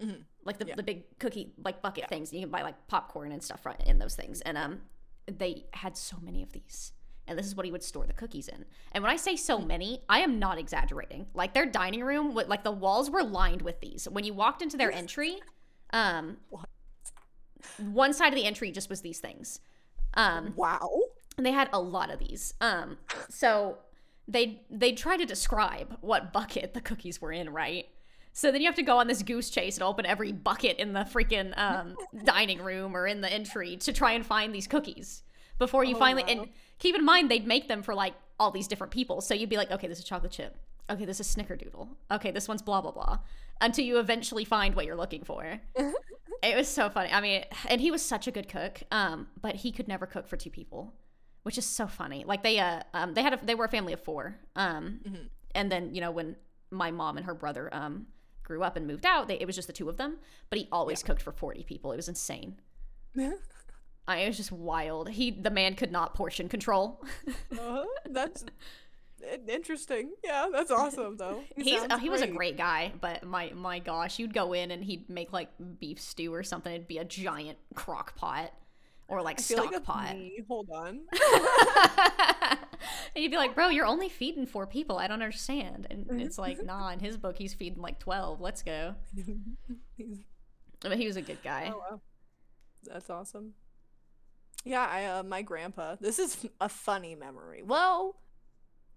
Speaker 2: Mhm.
Speaker 1: like the,
Speaker 2: Yeah.
Speaker 1: the big cookie like bucket
Speaker 2: Yeah.
Speaker 1: things. You can buy like popcorn and stuff in those things, and um, they had so many of these. And this is what he would store the cookies in. And when I say so many, I am not exaggerating. Like their dining room, like the walls were lined with these. When you walked into their entry, um,
Speaker 2: What?
Speaker 1: one side of the entry just was these things. Um,
Speaker 2: Wow.
Speaker 1: and they had a lot of these. Um, so they they try to describe what bucket the cookies were in, right? So then you have to go on this goose chase and open every bucket in the freaking um, dining room or in the entry to try and find these cookies before you
Speaker 2: Oh,
Speaker 1: finally.
Speaker 2: wow.
Speaker 1: And keep in mind they'd make them for like all these different people. So you'd be like, okay, this is chocolate chip. Okay, this is snickerdoodle. Okay, this one's blah blah blah. Until you eventually find what you're looking for. It was so funny. I mean, and he was such a good cook. Um, but he could never cook for two people, which is so funny. Like they uh um they had a they were a family of four. Um,
Speaker 2: Mhm.
Speaker 1: and then you know when my mom and her brother um grew up and moved out, they, it was just the two of them. But he always cooked for forty people. It was insane. I it was just wild. He the man could not portion control.
Speaker 2: uh, that's interesting. Yeah, that's awesome though.
Speaker 1: He's
Speaker 2: sounds
Speaker 1: uh, he was a great guy, but my my gosh, you'd go in and he'd make like beef stew or something. It'd be a giant crock pot or like stock
Speaker 2: like
Speaker 1: pot.
Speaker 2: me. Hold on.
Speaker 1: and you'd be like, bro, you're only feeding four people. I don't understand. And it's like, nah, in his book, he's feeding like 12. Let's go. But he was a good guy.
Speaker 2: Oh wow, that's awesome. Yeah, I uh, my grandpa. This is a funny memory. Well,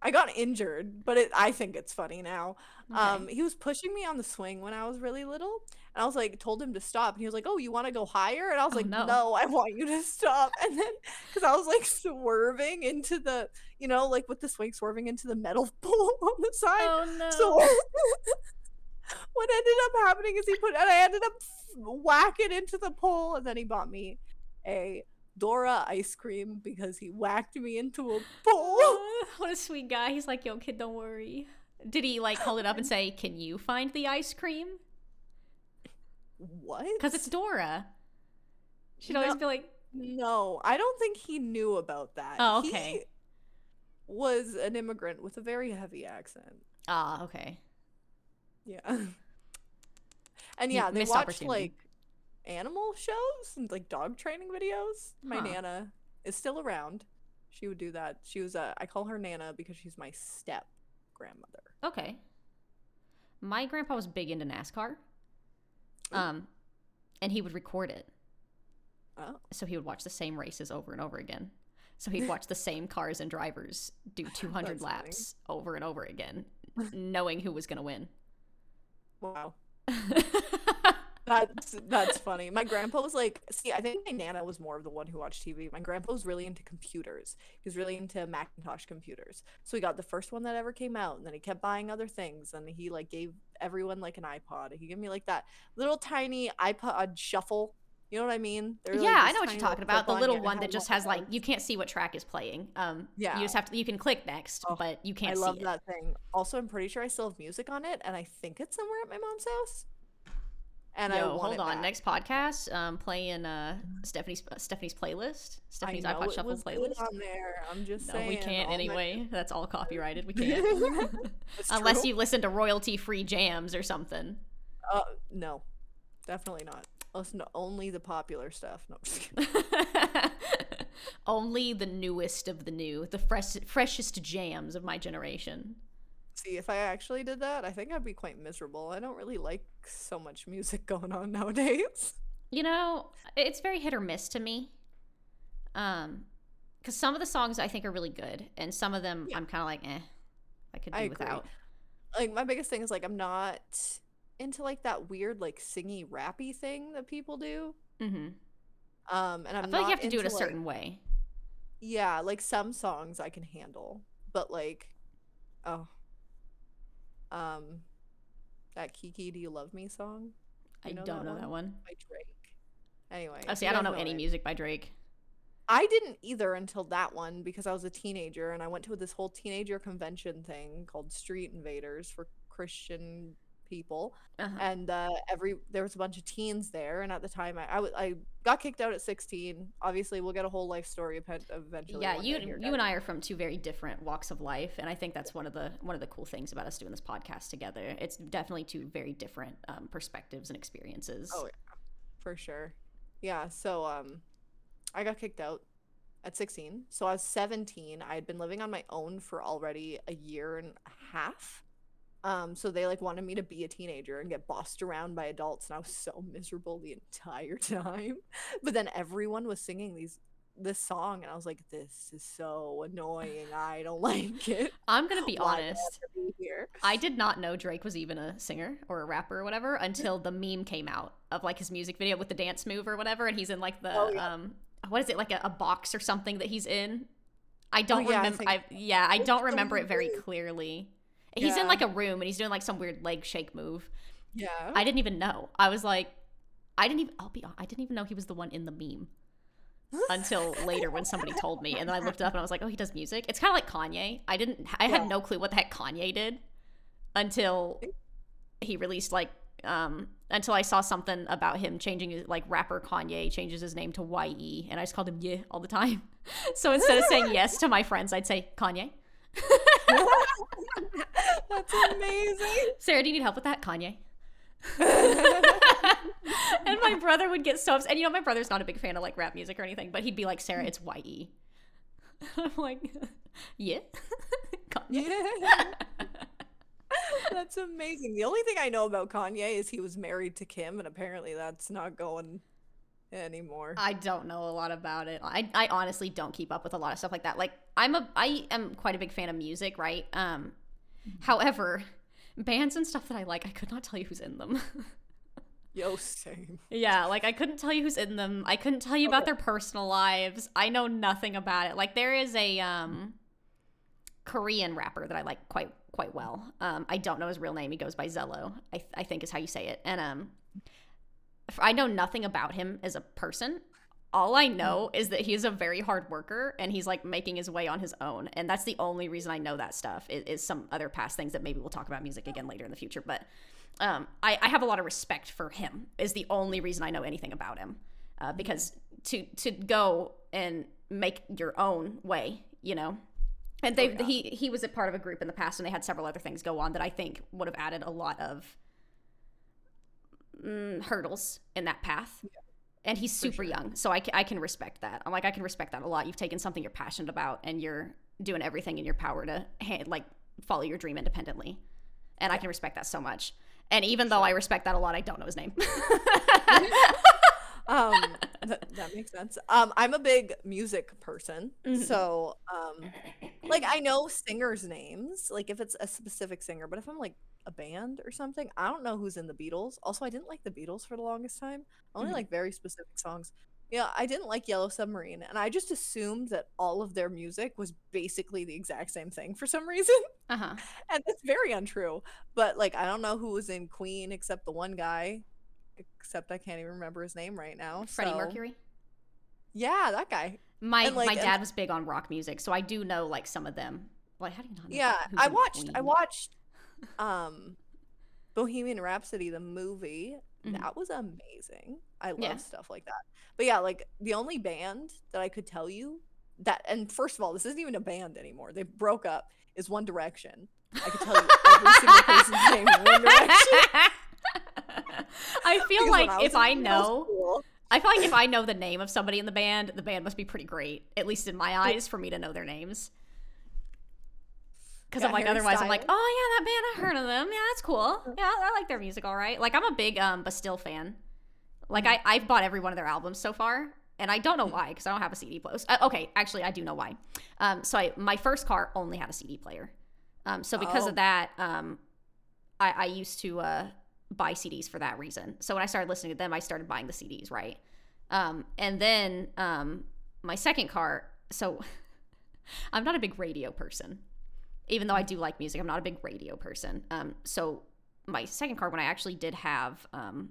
Speaker 2: I got injured, but it, I think it's funny now.
Speaker 1: Okay.
Speaker 2: Um, he was pushing me on the swing when I was really little, and I was like, told him to stop, and he was like, "Oh, you want to go higher?" And I was
Speaker 1: Oh,
Speaker 2: like,
Speaker 1: no.
Speaker 2: "No, I want you to stop." And then, because I was like swerving into the, you know, like with the swing swerving into the metal pole on the side.
Speaker 1: oh no.
Speaker 2: So what ended up happening is he put, and I ended up whacking into the pole, and then he bought me a Dora ice cream because he whacked me into a pole.
Speaker 1: Oh, what a sweet guy. He's like, yo, kid, don't worry. Did he like hold it up and say, Can you find the ice cream?
Speaker 2: What?
Speaker 1: Because it's Dora. She'd always be like,
Speaker 2: no, I don't think he knew about that.
Speaker 1: Oh,
Speaker 2: He
Speaker 1: okay.
Speaker 2: was an immigrant with a very heavy accent.
Speaker 1: Ah, okay.
Speaker 2: Yeah. And yeah, they watched like animal shows and like dog training videos. My
Speaker 1: Huh.
Speaker 2: nana is still around. She would do that. She was a I call her Nana because she's my step grandmother.
Speaker 1: Okay. My grandpa was big into NASCAR.
Speaker 2: Ooh.
Speaker 1: Um, and he would record it.
Speaker 2: Oh.
Speaker 1: So he would watch the same races over and over again. So he'd watch the same cars and drivers do 200
Speaker 2: That's funny.
Speaker 1: laps over and over again, knowing who was going to win.
Speaker 2: Wow. That's that's funny. My grandpa was like, see, I think my nana was more of the one who watched TV. My grandpa was really into computers. He was really into Macintosh computers. So he got the first one that ever came out, and then he kept buying other things. And he like gave everyone like an iPod. He gave me like that little tiny iPod shuffle. You know what I mean? They're, like,
Speaker 1: yeah, I know what you're talking about. The
Speaker 2: clip-on,
Speaker 1: little one that just has like you can't see what track is playing. Um,
Speaker 2: Yeah.
Speaker 1: you just have to you can click next,
Speaker 2: Oh,
Speaker 1: but you can't see
Speaker 2: I love that thing. Also, I'm pretty sure I still have music on it, and I think it's somewhere at my mom's house. And I
Speaker 1: Yo,
Speaker 2: want
Speaker 1: hold on.
Speaker 2: back.
Speaker 1: Next podcast, um, playing uh Stephanie's uh, Stephanie's playlist, Stephanie's
Speaker 2: I know
Speaker 1: iPod Shuffle playlist.
Speaker 2: on there. I'm just
Speaker 1: No,
Speaker 2: saying.
Speaker 1: we can't
Speaker 2: all my-
Speaker 1: anyway. That's all copyrighted. We can't. Unless
Speaker 2: true.
Speaker 1: you listen to royalty free jams or something.
Speaker 2: Uh, no, definitely not. Listen to only the popular stuff. No, I'm just kidding.
Speaker 1: Only the newest of the new, the fresh, freshest jams of my generation.
Speaker 2: See, if I actually did that, I think I'd be quite miserable. I don't really like so much music going on nowadays.
Speaker 1: You know, it's very hit or miss to me. Um, because some of the songs I think are really good, and some of them
Speaker 2: Yeah.
Speaker 1: I'm kind of like, eh, I could do
Speaker 2: I
Speaker 1: without.
Speaker 2: Like my biggest thing is like I'm not into like that weird like singy rappy thing that people do.
Speaker 1: hmm
Speaker 2: Um, and I'm
Speaker 1: I feel like you have to do it a
Speaker 2: like-
Speaker 1: certain way.
Speaker 2: Yeah, like some songs I can handle, but like, oh, um, that Kiki, do you love me song
Speaker 1: I
Speaker 2: know
Speaker 1: don't
Speaker 2: that
Speaker 1: know that one.
Speaker 2: by Drake. Anyway,
Speaker 1: Oh, see, I don't
Speaker 2: guys
Speaker 1: know any
Speaker 2: it.
Speaker 1: music by Drake.
Speaker 2: I didn't either until that one because I was a teenager and I went to this whole teenager convention thing called Street Invaders for Christian people,
Speaker 1: Uh-huh.
Speaker 2: and uh, every there was a bunch of teens there, and at the time I I, w- I got kicked out at 16. Obviously, we'll get a whole life story eventually.
Speaker 1: yeah you you and i are from two very different walks of life and i think that's one of the one of the cool things about us doing this podcast together it's definitely two very different um, perspectives and experiences
Speaker 2: Oh, yeah, for sure. Yeah, so um I got kicked out at 16. So I was 17. I had been living on my own for already a year and a half. Um so they like wanted me to be a teenager and get bossed around by adults and I was so miserable the entire time. But then everyone was singing these this song and I was like this is so annoying. I don't like it.
Speaker 1: i'm gonna be
Speaker 2: Why
Speaker 1: honest
Speaker 2: be here?
Speaker 1: i did not know drake was even a singer or a rapper or whatever until the meme came out of like his music video with the dance move or whatever and he's in like the
Speaker 2: Oh, yeah.
Speaker 1: um what is it like a, a box or something that he's in i don't
Speaker 2: Oh, yeah,
Speaker 1: remember I, yeah i don't remember it very clearly he's in like a room and he's doing like some weird leg shake move
Speaker 2: Yeah.
Speaker 1: I didn't even know. I was like, I didn't even. I'll be. hon- I didn't even know he was the one in the meme until later when somebody told me, and then I looked up and I was like, oh, he does music. It's kind of like Kanye. I didn't. I
Speaker 2: Yeah.
Speaker 1: had no clue what the heck Kanye did until he released like. Um, until I saw something about him changing his like rapper Kanye changes his name to Ye, and I just called him Yeah all the time. So instead of saying yes to my friends, I'd say Kanye.
Speaker 2: That's amazing.
Speaker 1: Sarah, do you need help with that? Kanye. and my brother would get so upset. And you know, my brother's not a big fan of like rap music or anything, but he'd be like, Sarah, it's YE. I'm like, yeah. Kanye.
Speaker 2: That's amazing. The only thing I know about Kanye is he was married to Kim, and apparently that's not going anymore.
Speaker 1: I don't know a lot about it. I, I honestly don't keep up with a lot of stuff like that. Like I'm a I am quite a big fan of music, right? Um however, bands and stuff that I like, I could not tell you who's in them.
Speaker 2: Yo, same.
Speaker 1: yeah, like I couldn't tell you who's in them. I couldn't tell you about their personal lives. I know nothing about it. Like there is a um Korean rapper that I like quite quite well. Um I don't know his real name. He goes by Zelo. I I think is how you say it. And um I know nothing about him as a person. All I know is that he's a very hard worker and he's like making his way on his own. And that's the only reason I know that stuff is, is some other past things that maybe we'll talk about music again later in the future. But um, I, I have a lot of respect for him is the only reason I know anything about him. Uh, because to to go and make your own way, you know, and they
Speaker 2: Oh, yeah.
Speaker 1: he he was a part of a group in the past, and they had several other things go on that I think would have added a lot of mm, hurdles in that path. And he's super young, so I, I can respect that. I'm like I can respect that a lot. You've taken something you're passionate about, and you're doing everything in your power to like follow your dream independently, and I can respect that so much. And even though I respect that a lot, I don't know his name.
Speaker 2: um that, that makes sense um i'm a big music person
Speaker 1: Mhm.
Speaker 2: so um like i know singers names like if it's a specific singer but if i'm like a band or something i don't know who's in the beatles also i didn't like the beatles for the longest time i only
Speaker 1: Mhm.
Speaker 2: like very specific songs yeah i didn't like yellow submarine and i just assumed that all of their music was basically the exact same thing for some reason
Speaker 1: uh huh.
Speaker 2: and that's very untrue but like i don't know who was in queen except the one guy except i can't even remember his name right now
Speaker 1: Freddie
Speaker 2: so-
Speaker 1: Mercury.
Speaker 2: yeah that guy
Speaker 1: My
Speaker 2: And, like,
Speaker 1: my
Speaker 2: and-
Speaker 1: dad was big on rock music, so I do know like some of them. Like, how do you not? Know
Speaker 2: yeah i watched i watched um bohemian rhapsody the movie
Speaker 1: Mhm.
Speaker 2: that was amazing i love
Speaker 1: Yeah.
Speaker 2: stuff like that but yeah like the only band that i could tell you that and first of all this isn't even a band anymore they broke up is one direction i could tell you every single person's name in one direction
Speaker 1: I feel
Speaker 2: Because when
Speaker 1: like
Speaker 2: was
Speaker 1: if
Speaker 2: in
Speaker 1: I
Speaker 2: middle
Speaker 1: know,
Speaker 2: school-
Speaker 1: I feel like if I know the name of somebody in the band, the band must be pretty great, at least in my eyes, for me to know their names. Because I'm like,
Speaker 2: Harry
Speaker 1: otherwise, I'm like, oh yeah, that band, I heard of them. Yeah, that's cool. Yeah, I like their music, all right. Like, I'm a big um Bastille fan. Like, I I've bought every one of their albums so far, and I don't know why because I don't have a CD player. Uh, okay, actually, I do know why. Um, so I my first car only had a CD player. Um, so because
Speaker 2: Oh.
Speaker 1: of that, um, I, I used to uh, buy CDs for that reason. So when I started listening to them, I started buying the CDs, right? Um, and then um, my second car. So I'm not a big radio person, even though I do like music. I'm not a big radio person. Um, so my second car, when I actually did have um,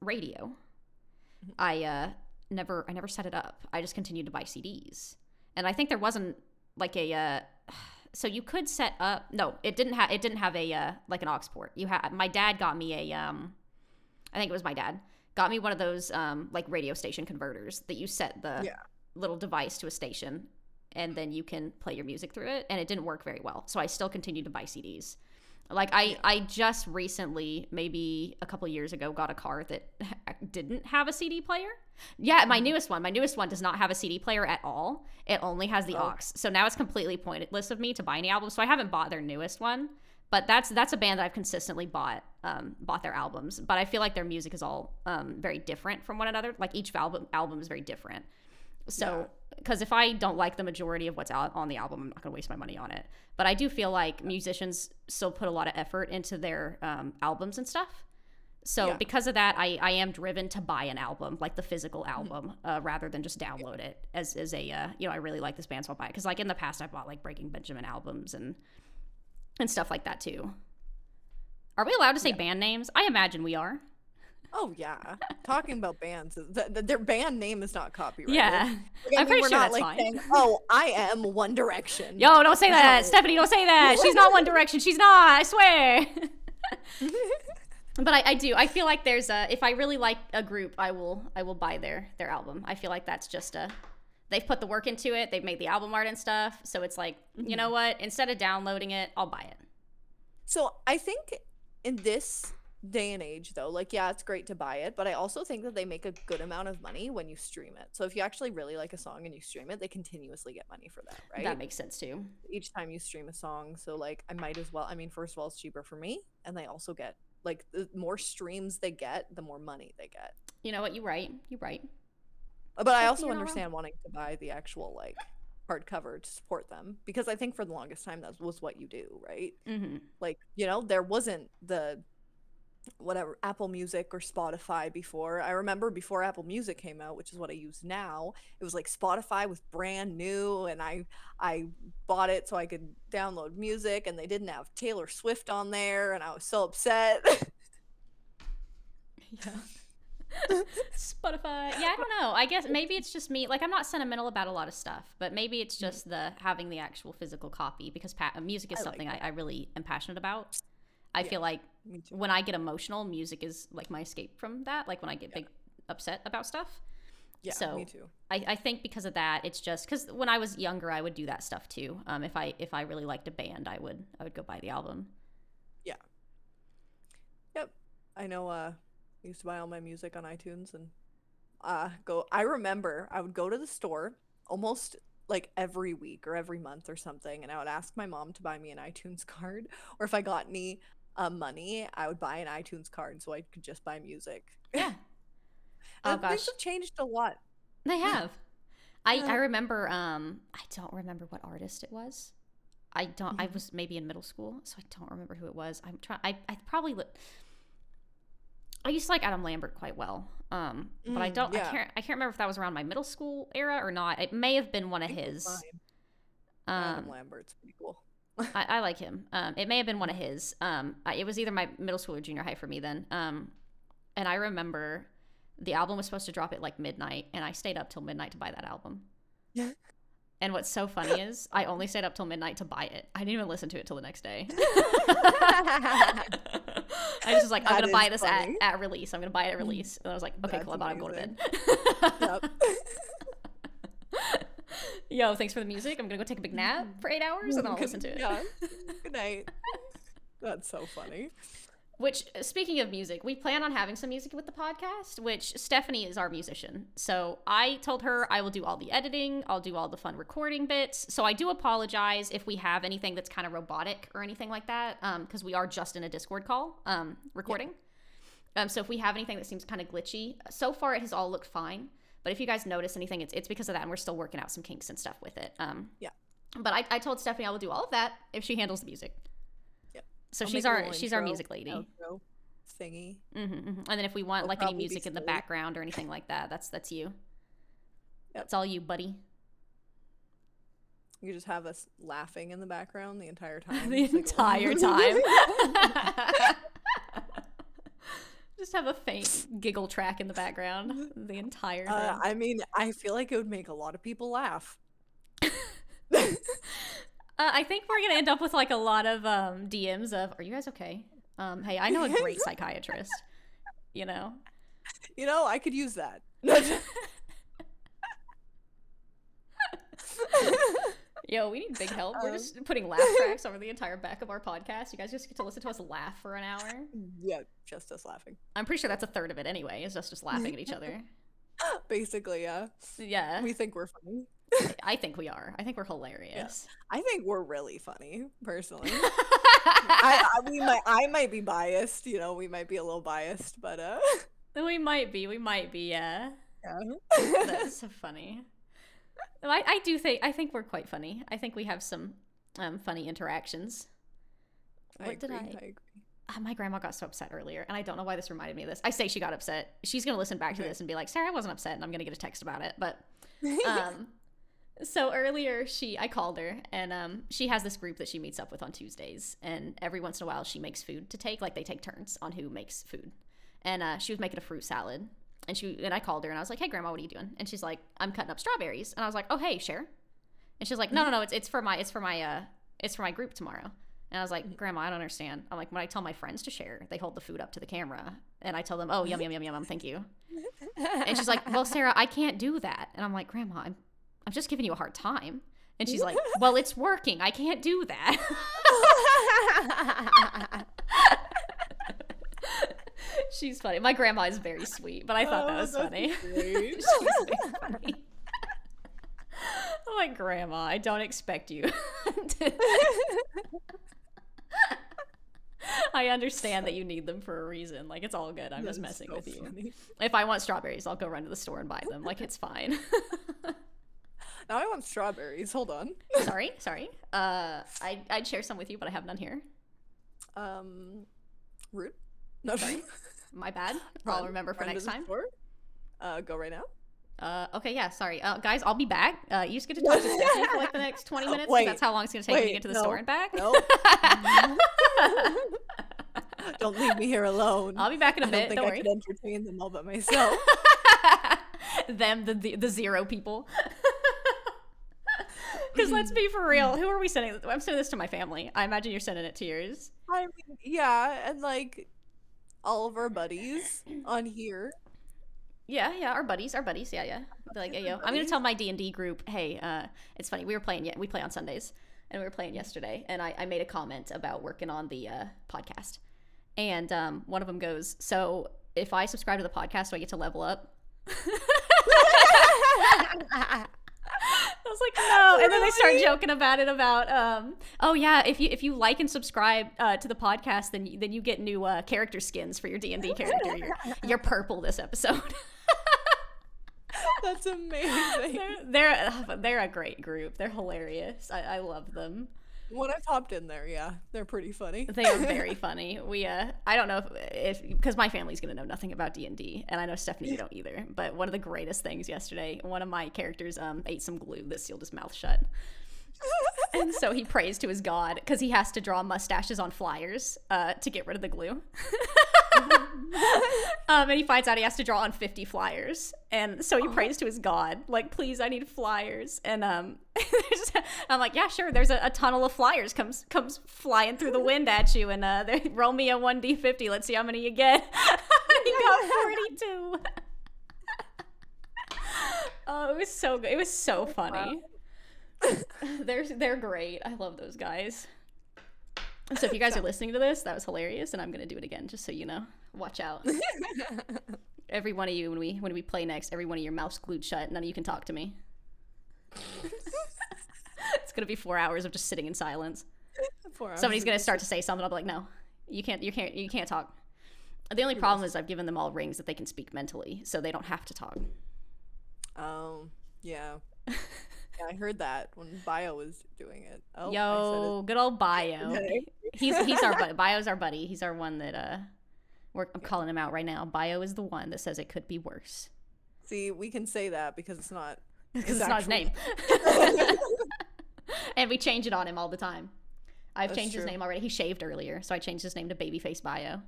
Speaker 1: radio, I uh, never I never set it up. I just continued to buy CDs, and I think there wasn't like a. Uh, so you could set up. No, it didn't have. It didn't have a uh, like an aux port. You had. My dad got me a. Um, I think it was my dad got me one of those um like radio station converters that you set the
Speaker 2: Yeah.
Speaker 1: little device to a station, and then you can play your music through it. And it didn't work very well, so I still continued to buy CDs. Like I, I just recently, maybe a couple years ago, got a car that didn't have a CD player. Yeah, my newest one, my newest one does not have a CD player at all. It only has the
Speaker 2: Oh.
Speaker 1: aux. So now it's completely pointless of me to buy any albums. So I haven't bought their newest one, but that's that's a band that I've consistently bought um, bought their albums. But I feel like their music is all um, very different from one another. Like each album album is very different. So because if I don't like the majority of what's out on the album, I'm not going to waste my money on it. But I do feel like musicians still put a lot of effort into their um, albums and stuff. So
Speaker 2: Yeah.
Speaker 1: because of that, I, I am driven to buy an album, like the physical album, uh, rather than just download it as, as a uh, you know I really like this band, so I'll buy it. Because like in the past, I bought like Breaking Benjamin albums and and stuff like that too. Are we allowed to say
Speaker 2: Yeah.
Speaker 1: band names? I imagine we are.
Speaker 2: Oh yeah, talking about bands, is- th- th- their band name is not copyrighted.
Speaker 1: Yeah,
Speaker 2: Like, I
Speaker 1: I'm pretty
Speaker 2: we're
Speaker 1: sure
Speaker 2: not
Speaker 1: that's
Speaker 2: like
Speaker 1: fine.
Speaker 2: saying, "Oh, I am One Direction."
Speaker 1: Yo, don't say that,
Speaker 2: No.
Speaker 1: Stephanie. Don't say that. She's not One Direction. She's not. I swear. but I, I do. I feel like there's a. If I really like a group, I will. I will buy their their album. I feel like that's just a. They've put the work into it. They've made the album art and stuff. So it's like, you mm-hmm. know what? Instead of downloading it, I'll buy it.
Speaker 2: So I think in this day and age though like yeah it's great to buy it but i also think that they make a good amount of money when you stream it so if you actually really like a song and you stream it they continuously get money for that right
Speaker 1: That makes sense too.
Speaker 2: each time you stream a song so like i might as well i mean first of all it's cheaper for me and they also get like the more streams they get the more money they get
Speaker 1: You know what? You're right. You're right.
Speaker 2: Uh, but i
Speaker 1: So,
Speaker 2: also
Speaker 1: wrong.
Speaker 2: understand wanting to buy the actual like hardcover to support them because i think for the longest time that was what you do right
Speaker 1: Mm-hmm.
Speaker 2: like you know there wasn't the whatever apple music or spotify before i remember before apple music came out which is what i use now it was like spotify was brand new and i i bought it so i could download music and they didn't have taylor swift on there and i was so upset
Speaker 1: Yeah. Spotify. Yeah, I don't know. I guess maybe it's just me. Like, I'm not sentimental about a lot of stuff, but maybe it's mm. just the having the actual physical copy because pa- music is
Speaker 2: I like
Speaker 1: something I, I really am passionate about. I
Speaker 2: Yeah.
Speaker 1: feel like when I get emotional, music is like my escape from that. Like when I get big upset about stuff.
Speaker 2: yeah
Speaker 1: so-
Speaker 2: me too
Speaker 1: I, I think because of that, it's just because when I was younger, I would do that stuff too. Um, if I if I really liked a band, I would I would go buy the album. Yeah.
Speaker 2: Yep. I know uh I used to buy all my music on iTunes and uh go I remember I would go to the store almost like every week or every month or something and I would ask my mom to buy me an iTunes card or if I got any uh, money I would buy an iTunes card so I could just buy music.
Speaker 1: Yeah. Oh,
Speaker 2: And things have changed a lot.
Speaker 1: They have. I,
Speaker 2: Yeah.
Speaker 1: I remember um I don't remember what artist it was. I don't I
Speaker 2: Mhm.
Speaker 1: was maybe in middle school, so I don't remember who it was. I'm trying I, I probably li- I used to like Adam Lambert quite well. Um but I
Speaker 2: Mm,
Speaker 1: don't
Speaker 2: Yeah.
Speaker 1: I can't I can't remember if that was around my middle school era or not. It may have been one of
Speaker 2: think it was
Speaker 1: his.
Speaker 2: mine. Adam
Speaker 1: Um
Speaker 2: Lambert's pretty cool.
Speaker 1: I, I like him. Um, it may have been one of his. Um, I, it was either my middle school or junior high for me then. Um, and I remember the album was supposed to drop at like midnight, and I stayed up till midnight to buy that album.
Speaker 2: Yeah.
Speaker 1: And what's so funny is I only stayed up till midnight to buy it. I didn't even listen to it till the next day. I was just like, I'm
Speaker 2: That
Speaker 1: gonna buy
Speaker 2: is
Speaker 1: this at,
Speaker 2: funny.
Speaker 1: at release. I'm gonna buy it at release. And I was like, okay,
Speaker 2: That's
Speaker 1: cool, I'm out. I'm going to bed.
Speaker 2: Yep.
Speaker 1: Yo, thanks for the music. I'm gonna go take a big nap for eight hours and then I'll listen to it.
Speaker 2: Yeah. Good night. That's so funny.
Speaker 1: Which, speaking of music, we plan on having some music with the podcast, which Stephanie is our musician. So I told her I will do all the editing, I'll do all the fun recording bits. So I do apologize if we have anything that's kind of robotic or anything like that, because we are just in a Discord call um, recording. Um, so if we have anything that seems kind of glitchy, so far it has all looked fine. But if you guys notice anything, it's, it's because of that, and we're still working out some kinks and stuff with it. Um,
Speaker 2: Yeah.
Speaker 1: But I, I told Stephanie I will do all of that if she handles the music.
Speaker 2: Yep.
Speaker 1: So
Speaker 2: I'll
Speaker 1: she's our she's our music lady.
Speaker 2: outro thingy.
Speaker 1: hmm And then if we want
Speaker 2: It'll
Speaker 1: like any music in the background or anything like that, that's that's you.
Speaker 2: Yep.
Speaker 1: It's all you, buddy.
Speaker 2: You just have us laughing in the background the entire time.
Speaker 1: the
Speaker 2: like-
Speaker 1: entire time. Just have a faint giggle track in the background the entire thing.
Speaker 2: uh, I mean, I feel like it would make a lot of people laugh.
Speaker 1: Uh, I think we're gonna end up with like a lot of um, DMs of "Are you guys okay?" Um, hey, I know a great psychiatrist. You know,
Speaker 2: You know, I could use that.
Speaker 1: yo, we need big help. We're
Speaker 2: Um.
Speaker 1: just putting laugh tracks over the entire back of our podcast. You guys just get to listen to us laugh for an hour.
Speaker 2: yeah, just us laughing.
Speaker 1: I'm pretty sure that's a third of it anyway. Is us just laughing at each other.
Speaker 2: Basically, yeah.
Speaker 1: Yeah,
Speaker 2: We think we're funny.
Speaker 1: I think we are. I think we're hilarious.
Speaker 2: I think we're really funny, personally. I, I we might I might be biased, you know, we might be a little biased, but uh
Speaker 1: we might be. We might be. Yeah.
Speaker 2: yeah.
Speaker 1: That's so funny. No, I, I do think I think we're quite funny. I think we have some um, funny interactions.
Speaker 2: I
Speaker 1: What did I-
Speaker 2: I agree.
Speaker 1: Ah, my grandma got so upset earlier, and I don't know why this reminded me of this. I say she got upset. She's gonna listen back to
Speaker 2: Okay.
Speaker 1: this and be like, "Sarah, I wasn't upset," and I'm gonna get a text about it. But um, so earlier she I called her, and um, she has this group that she meets up with on Tuesdays, and every once in a while she makes food to take. Like they take turns on who makes food, and uh, she was making a fruit salad, and she and I called her and I was like, "Hey, grandma, what are you doing?" And she's like, "I'm cutting up strawberries," and I was like, "Oh, hey, share," and she's like, "No, no, no, it's it's for my it's for my uh it's for my group tomorrow." And I was like, Grandma, I don't understand. I'm like, when I tell my friends to share, they hold the food up to the camera. And I tell them, oh, yum, yum, yum, yum, thank you. And she's like, well, Sarah, I can't do that. And I'm like, Grandma, I'm, I'm just giving you a hard time. And she's like, well, it's working. I can't do that. She's funny. My grandma is very sweet, but I thought that
Speaker 2: Oh,
Speaker 1: was
Speaker 2: that's
Speaker 1: funny. She's funny. I'm like, Grandma, I don't expect you. I understand that you need them for a reason. Like, it's all good. I'm just messing
Speaker 2: so
Speaker 1: with you.
Speaker 2: funny.
Speaker 1: If I want strawberries, I'll go run to the store and buy them. Like, it's fine.
Speaker 2: Now I want strawberries. Hold on.
Speaker 1: sorry, sorry. Uh, I, I'd share some with you, but I have none here.
Speaker 2: Um, rude. No,
Speaker 1: Sorry. My bad. I'll remember for next time.
Speaker 2: Uh, go right now.
Speaker 1: Uh, okay, yeah, sorry. Uh, guys, I'll be back. Uh, you just get to talk to Stephanie for like the next 20 minutes.
Speaker 2: Wait,
Speaker 1: that's how long it's going to take me to get to the
Speaker 2: no,
Speaker 1: store and back.
Speaker 2: No. Don't leave me here alone.
Speaker 1: I'll be back in a
Speaker 2: I don't
Speaker 1: bit.
Speaker 2: think
Speaker 1: Don't
Speaker 2: I
Speaker 1: worry.
Speaker 2: could entertain them all by myself.
Speaker 1: Them, the, the the zero people. Because let's be for real, who are we sending? I'm sending this to my family. I imagine you're sending it to yours.
Speaker 2: I mean, yeah, and like all of our buddies on here.
Speaker 1: Yeah, yeah, our buddies, our buddies. Yeah, yeah. Be like, hey, yo, I'm gonna tell my D and D group. Hey, uh, it's funny. We were playing. Yeah, we play on Sundays, and we were playing yesterday. And I, I made a comment about working on the uh, podcast, and um, one of them goes, "So if I subscribe to the podcast, do I get to level up?" I was like, no, and then they start joking about it. About, um, oh yeah, if you if you like and subscribe uh, to the podcast, then you, then you get new uh, character skins for your D and D character. You're, you're purple this episode.
Speaker 2: That's amazing.
Speaker 1: they're they're they're a great group. They're hilarious. I, I love them.
Speaker 2: When I've hopped in there, yeah, they're pretty funny.
Speaker 1: They are very funny. We uh I don't know if if because my family's gonna know nothing about D and D, and I know Stephanie you don't either. But one of the greatest things yesterday, one of my characters um ate some glue that sealed his mouth shut. And so he prays to his god because he has to draw mustaches on flyers uh, to get rid of the glue. um, and he finds out he has to draw on 50 flyers. And so he prays to his god, like, please, I need flyers. And um, I'm like, yeah, sure. There's a, a tunnel of flyers comes comes flying through the wind at you. And uh, they, roll me a 1d50. Let's see how many you get. he got 42. oh, it was so good. It was so funny. they're they're great. I love those guys. So if you guys are listening to this, that was hilarious, and I'm gonna do it again, just so you know. Watch out. Every one of you, when we when we play next, every one of your mouths glued shut. None of you can talk to me. it's gonna be four hours of just sitting in silence.
Speaker 2: Four hours
Speaker 1: Somebody's gonna start to say something. I'll be like, no, you can't. You can't. You can't talk. The only problem is I've given them all rings that they can speak mentally, so they don't have to talk.
Speaker 2: Um, yeah. I heard that when Bio was doing it. Oh, I
Speaker 1: Yo, good old Bio. he's he's our buddy. Bio's our buddy. He's our one that uh, we're, I'm calling him out right now. Bio is the one that says it could be worse
Speaker 2: See, we can say that because it's not.
Speaker 1: because it's,
Speaker 2: His
Speaker 1: not his name, and we change it on him all the time. I've
Speaker 2: That's
Speaker 1: changed his name already. He shaved earlier, so I changed his name to Babyface Bio.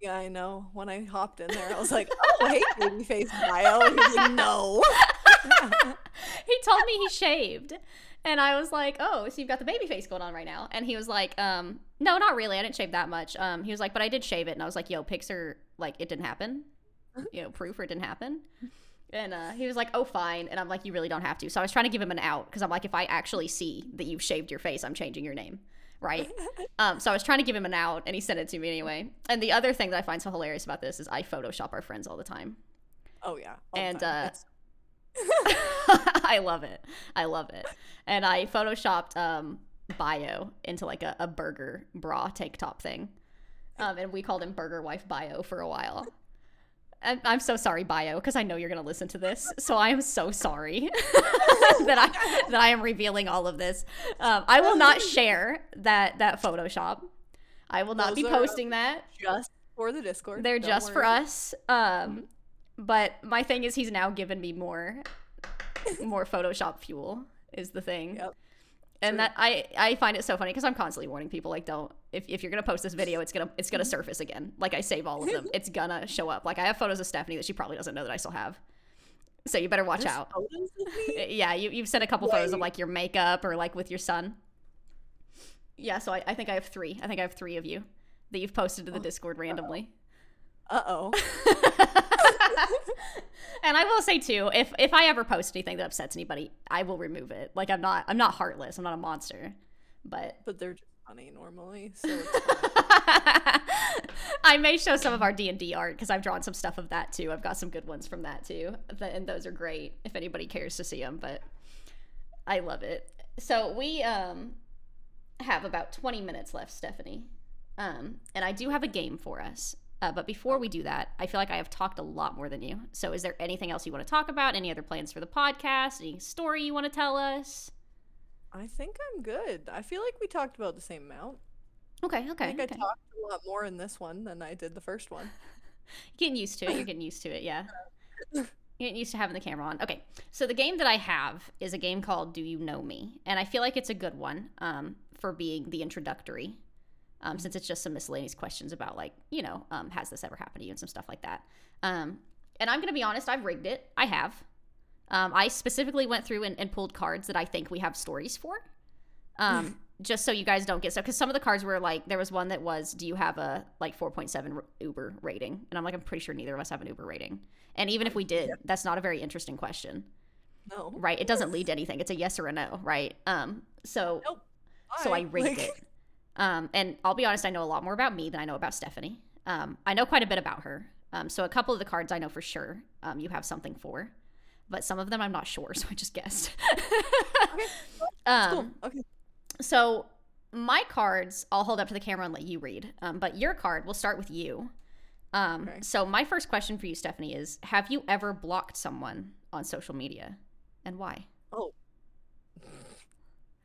Speaker 2: Yeah, I know. When I hopped in there, I was like, "Oh, hey, babyface Bio." Like, "No."
Speaker 1: He told me he shaved. And I was like, "Oh, so you've got the baby face going on right now?" And he was like, "Um, no, not really. I didn't shave that much." Um, he was like, "But I did shave it." And I was like, "Yo, pics are like it didn't happen. You know, proof or it didn't happen." And uh, he was like, "Oh, fine." And I'm like, "You really don't have to." So I was trying to give him an out because I'm like, if I actually see that you've shaved your face, I'm changing your name, right? um, so I was trying to give him an out, and he sent it to me anyway. And the other thing that I find so hilarious about this is I Photoshop our friends all the time.
Speaker 2: Oh yeah.
Speaker 1: And, uh, I love it. I love it. And I photoshopped um bio into like a, a burger bra tank top thing. Um, and we called him Burger Wife Bio for a while. And I'm so sorry, Bio, because I know you're gonna listen to this. So I am so sorry that I that I am revealing all of this. Um, I will not share that that Photoshop. I will not be
Speaker 2: Those are-
Speaker 1: posting that.
Speaker 2: just for the Discord.
Speaker 1: They're
Speaker 2: don't
Speaker 1: just for us. Um, but my thing is, he's now given me more, more Photoshop fuel. Is the thing,
Speaker 2: Yep.
Speaker 1: and
Speaker 2: True.
Speaker 1: that I I find it so funny because I'm constantly warning people like, don't if, if you're gonna post this video, it's gonna it's gonna surface again. Like I save all of them, it's gonna show up. Like I have photos of Stephanie that she probably doesn't know that I still have. So you better watch
Speaker 2: There's
Speaker 1: out.
Speaker 2: photos of me?
Speaker 1: Yeah, you you've sent a couple photos of like your makeup or like with your son. Yeah, so I, I think I have three. I think I have three of you that you've posted to the
Speaker 2: Oh,
Speaker 1: Discord randomly.
Speaker 2: Uh oh.
Speaker 1: and I will say too, if if I ever post anything that upsets anybody, I will remove it. Like I'm not I'm not heartless. I'm not a monster. But
Speaker 2: But they're just funny normally, so it's.
Speaker 1: I may show some of our D and D art because I've drawn some stuff of that too. I've got some good ones from that too, and those are great if anybody cares to see them. But I love it. So we um have about twenty minutes left, Stephanie, um, and I do have a game for us. Uh, but before we do that, I feel like I have talked a lot more than you. So is there anything else you want to talk about? Any other plans for the podcast? Any story you want to tell us?
Speaker 2: I think I'm good. I feel like we talked about the same amount.
Speaker 1: Okay, okay.
Speaker 2: I think
Speaker 1: okay.
Speaker 2: I talked a lot more in this one than I did the first one.
Speaker 1: getting used to it. You're getting used to it, yeah. You're getting used to having the camera on. Okay, so the game that I have is a game called Do You Know Me? And I feel like it's a good one um, for being the introductory, um, since it's just some miscellaneous questions about, like, you know, um, has this ever happened to you and some stuff like that. Um, and I'm going to be honest, I've rigged it. I have. Um, I specifically went through and, and pulled cards that I think we have stories for. Um, just so you guys don't get so because some of the cards were like there was one that was do you have a like 4.7 uber rating and i'm like i'm pretty sure neither of us have an uber rating and even if we did that's not a very interesting question
Speaker 2: No.
Speaker 1: right it doesn't lead to anything it's a yes or a no right um so
Speaker 2: Nope.
Speaker 1: so i rigged
Speaker 2: Like,
Speaker 1: it um and i'll be honest i know a lot more about me than i know about stephanie um i know quite a bit about her um so a couple of the cards i know for sure um you have something for but some of them i'm not sure so i just guessed
Speaker 2: Okay,
Speaker 1: um
Speaker 2: Cool. Okay.
Speaker 1: so my cards, I'll hold up to the camera and let you read. Um, but your card, we'll start with you. Um,
Speaker 2: Okay.
Speaker 1: So my first question for you, Stephanie, is: Have you ever blocked someone on social media, and why? Oh.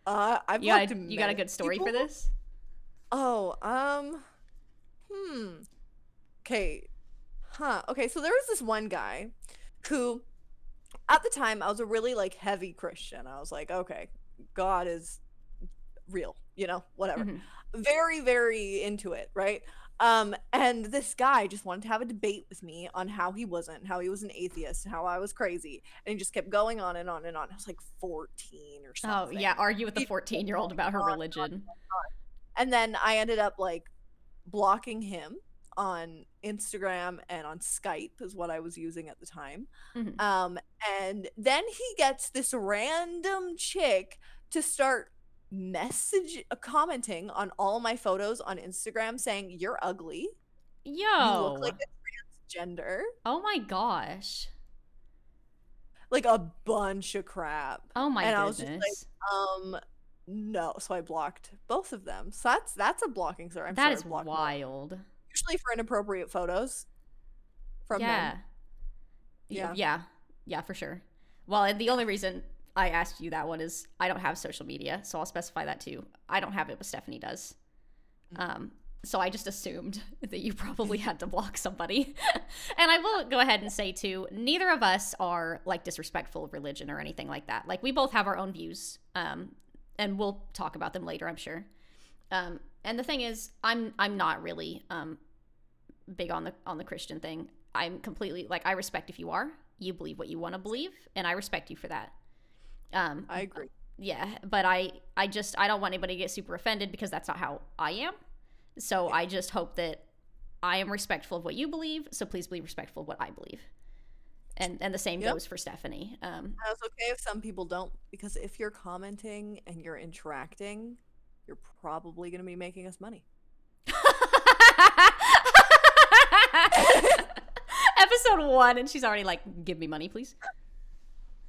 Speaker 2: Uh, I've
Speaker 1: You got a, you got a good story for this?
Speaker 2: Oh, um, hmm. Okay, huh. Okay, so there was this one guy who, at the time, I was a really like heavy Christian. I was like, okay, God is real, you know, whatever.
Speaker 1: Mhm.
Speaker 2: Very, very into it, right? Um, and this guy just wanted to have a debate with me on how he wasn't, how he was an atheist, how I was crazy, and he just kept going on and on and on. I was like 14 or something.
Speaker 1: Oh
Speaker 2: something.
Speaker 1: yeah, argue with the
Speaker 2: He-
Speaker 1: fourteen-year-old about her
Speaker 2: on, on,
Speaker 1: religion.
Speaker 2: And then I ended up like blocking him on Instagram and on Skype is what I was using at the time.
Speaker 1: Mhm.
Speaker 2: Um, and then he gets this random chick to start message uh, commenting on all my photos on Instagram saying you're ugly, you
Speaker 1: Yo,
Speaker 2: look like a transgender,
Speaker 1: oh my gosh,
Speaker 2: like a bunch of crap.
Speaker 1: oh my
Speaker 2: And I was
Speaker 1: goodness,
Speaker 2: just like, Um, no, so I blocked both of them. So that's that's a blocking story. I'm
Speaker 1: that
Speaker 2: sure
Speaker 1: is
Speaker 2: I've blocked more.
Speaker 1: wild.
Speaker 2: usually for inappropriate photos from
Speaker 1: yeah.
Speaker 2: them. Yeah.
Speaker 1: Yeah. Yeah, for sure. Well, and the only reason I asked you that one is I don't have social media, so I'll specify that too. I don't have it, but Stephanie does.
Speaker 2: Mm.
Speaker 1: Um, so I just assumed that you probably had to block somebody. and I will go ahead and say too, neither of us are like disrespectful of religion or anything like that. Like we both have our own views. Um, and we'll talk about them later, I'm sure. Um, and the thing is, I'm I'm not really um big on the on the Christian thing. I'm completely like I respect if you are. You believe what you want to believe, and I respect you for that. Um,
Speaker 2: I agree.
Speaker 1: yeah, but I I just I don't want anybody to get super offended because that's not how I am. So I just hope that I am respectful of what you believe. So please be respectful of what I believe. And and the same
Speaker 2: Yep.
Speaker 1: goes for Stephanie. Um,
Speaker 2: it's okay if some people don't, because if you're commenting and you're interacting, you're probably going to be making us money.
Speaker 1: Episode one, and she's already like, "Give me money, please."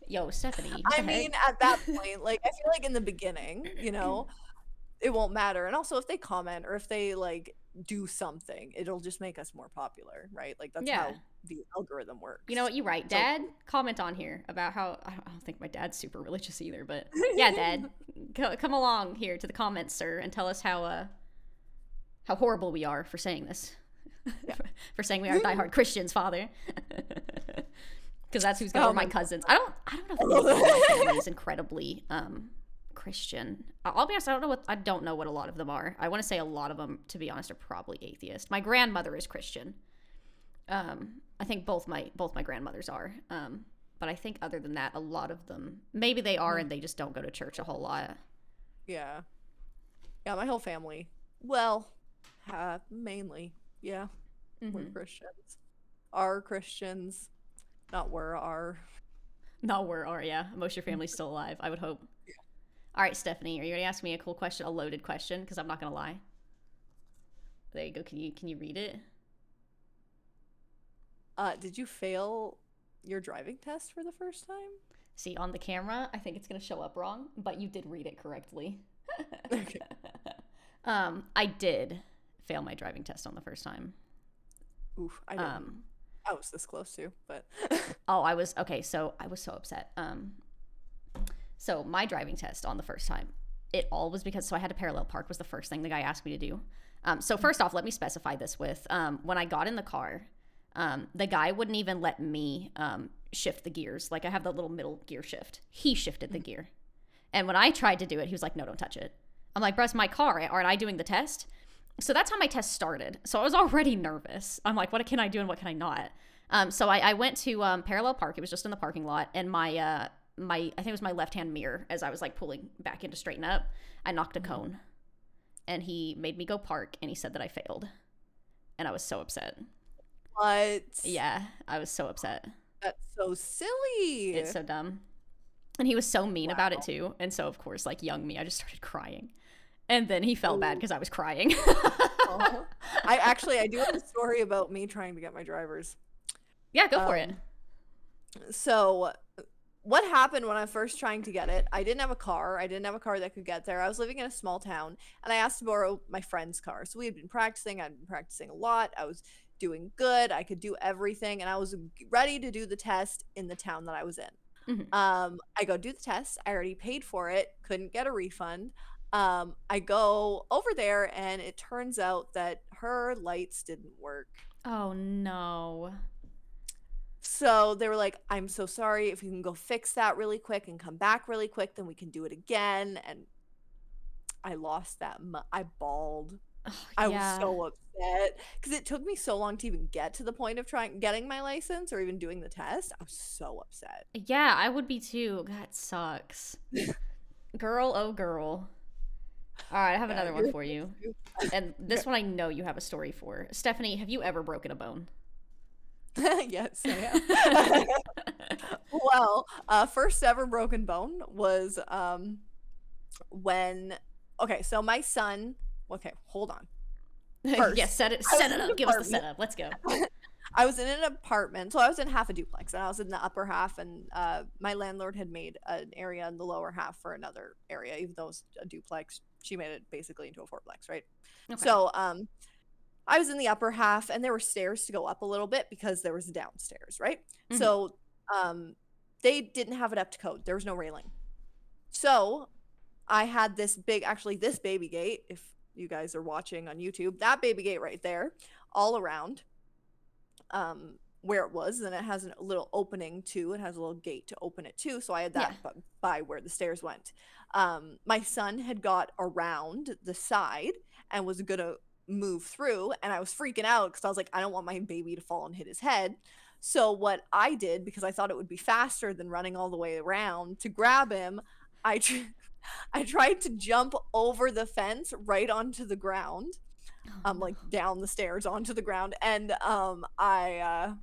Speaker 1: Yo, Stephanie.
Speaker 2: I mean, at that point, like, I feel like in the beginning, you know, it won't matter. And also, if they comment or if they like do something, it'll just make us more popular, right? Like, that's
Speaker 1: Yeah.
Speaker 2: how the algorithm works.
Speaker 1: You know what? You right,
Speaker 2: So-
Speaker 1: Dad. Comment on here about how I don't, I don't think my dad's super religious either, but yeah, Dad, co- come along here to the comments, sir, and tell us how uh how horrible we are for saying this, for saying we are diehard Christians, Father. Because that's who's gonna
Speaker 2: Oh
Speaker 1: my
Speaker 2: my
Speaker 1: cousins. I don't. I don't know if my family is incredibly um Christian. I'll be honest. I don't know what. I don't know what a lot of them are. I want to say a lot of them, to be honest, are probably atheist. My grandmother is Christian. Um, I think both my both my grandmothers are. Um, but I think other than that, a lot of them maybe they are and they just don't go to church a whole lot.
Speaker 2: Yeah. Yeah, my whole family. Well, uh, mainly. Yeah, we're
Speaker 1: Mhm.
Speaker 2: Christians. Are Christians. Not were, are.
Speaker 1: Not where are yeah. Most of your family's still alive. I would hope. All right, Stephanie, are you going to ask me a cool question, a loaded question? Because I'm not going to lie. There you go. Can you can you read it?
Speaker 2: Uh, did you fail your driving test for the first time?
Speaker 1: See, on the camera, I think it's going to show up wrong, but you did read it correctly.
Speaker 2: Okay.
Speaker 1: um, I did fail my driving test on the first time.
Speaker 2: Oof, I didn't.
Speaker 1: Um,
Speaker 2: I was this close to, but
Speaker 1: oh, I was okay. So I was so upset. Um, so my driving test on the first time, it all was because so I had to parallel park was the first thing the guy asked me to do. Um, so first off, let me specify this with um, when I got in the car, um, the guy wouldn't even let me um, shift the gears. Like I have the little middle gear shift. He shifted the gear, and when I tried to do it, he was like, "No, don't touch it." I'm like, "Bro, it's my car. Aren't I doing the test?" So that's how my test started. So I was already nervous. I'm like, "What can I do and what can I not?" Um, so I, I went to um, parallel park. It was just in the parking lot, and my uh, my I think it was my left hand mirror as I was like pulling back in to straighten up. I knocked a cone, and he made me go park, and he said that I failed, and I was so upset.
Speaker 2: What?
Speaker 1: Yeah, I was so upset.
Speaker 2: That's so silly.
Speaker 1: It's so dumb. And he was so mean about it too. And so of course, like young me, I just started crying. And then he felt bad because I was crying.
Speaker 2: Aw. I actually I do have a story about me trying to get my driver's.
Speaker 1: yeah, go for it.
Speaker 2: Um, So, what happened when I was first trying to get it? I didn't have a car. I didn't have a car that could get there. I was living in a small town, and I asked to borrow my friend's car. So we had been practicing. I'd been practicing a lot. I was doing good. I could do everything, and I was ready to do the test in the town that I was in.
Speaker 1: Mhm.
Speaker 2: Um, I go do the test. I already paid for it. Couldn't get a refund. Um, I go over there, and it turns out that her lights didn't work.
Speaker 1: Oh no.
Speaker 2: So they were like, I'm so sorry. If you can go fix that really quick and come back really quick, then we can do it again. And I lost that. Mu- I bawled.
Speaker 1: Oh,
Speaker 2: I
Speaker 1: yeah.
Speaker 2: was so upset because it took me so long to even get to the point of trying getting my license or even doing the test. I was so upset.
Speaker 1: Yeah, I would be too. That sucks. girl, oh girl. All right, I have
Speaker 2: Yeah,
Speaker 1: another one for you. And this one I know you have a story for. Stephanie, have you ever broken a bone?
Speaker 2: yes, I am. well, uh, first ever broken bone was um, when. Okay, so my son. Okay, hold on. First,
Speaker 1: yes, set it set it up. Give us the setup. Let's go.
Speaker 2: I was in an apartment, so I was in half a duplex, and I was in the upper half, and uh, my landlord had made an area in the lower half for another area, even though it was a duplex. She made it basically into a fourplex, right?
Speaker 1: Okay.
Speaker 2: So, um, I was in the upper half, and there were stairs to go up a little bit because there was downstairs, right?
Speaker 1: Mhm.
Speaker 2: So, um, they didn't have it up to code. There was no railing. So, I had this big, actually, this baby gate. If you guys are watching on YouTube, that baby gate right there, all around, um, where it was. And it has a little opening too. It has a little gate to open it too. So I had that
Speaker 1: Yeah.
Speaker 2: by where the stairs went. Um, my son had got around the side and was gonna move through, and I was freaking out because I was like, I don't want my baby to fall and hit his head. So what I did, because I thought it would be faster than running all the way around to grab him, I tr- I tried to jump over the fence right onto the ground
Speaker 1: Oh,
Speaker 2: um like down the stairs onto the ground and um i uh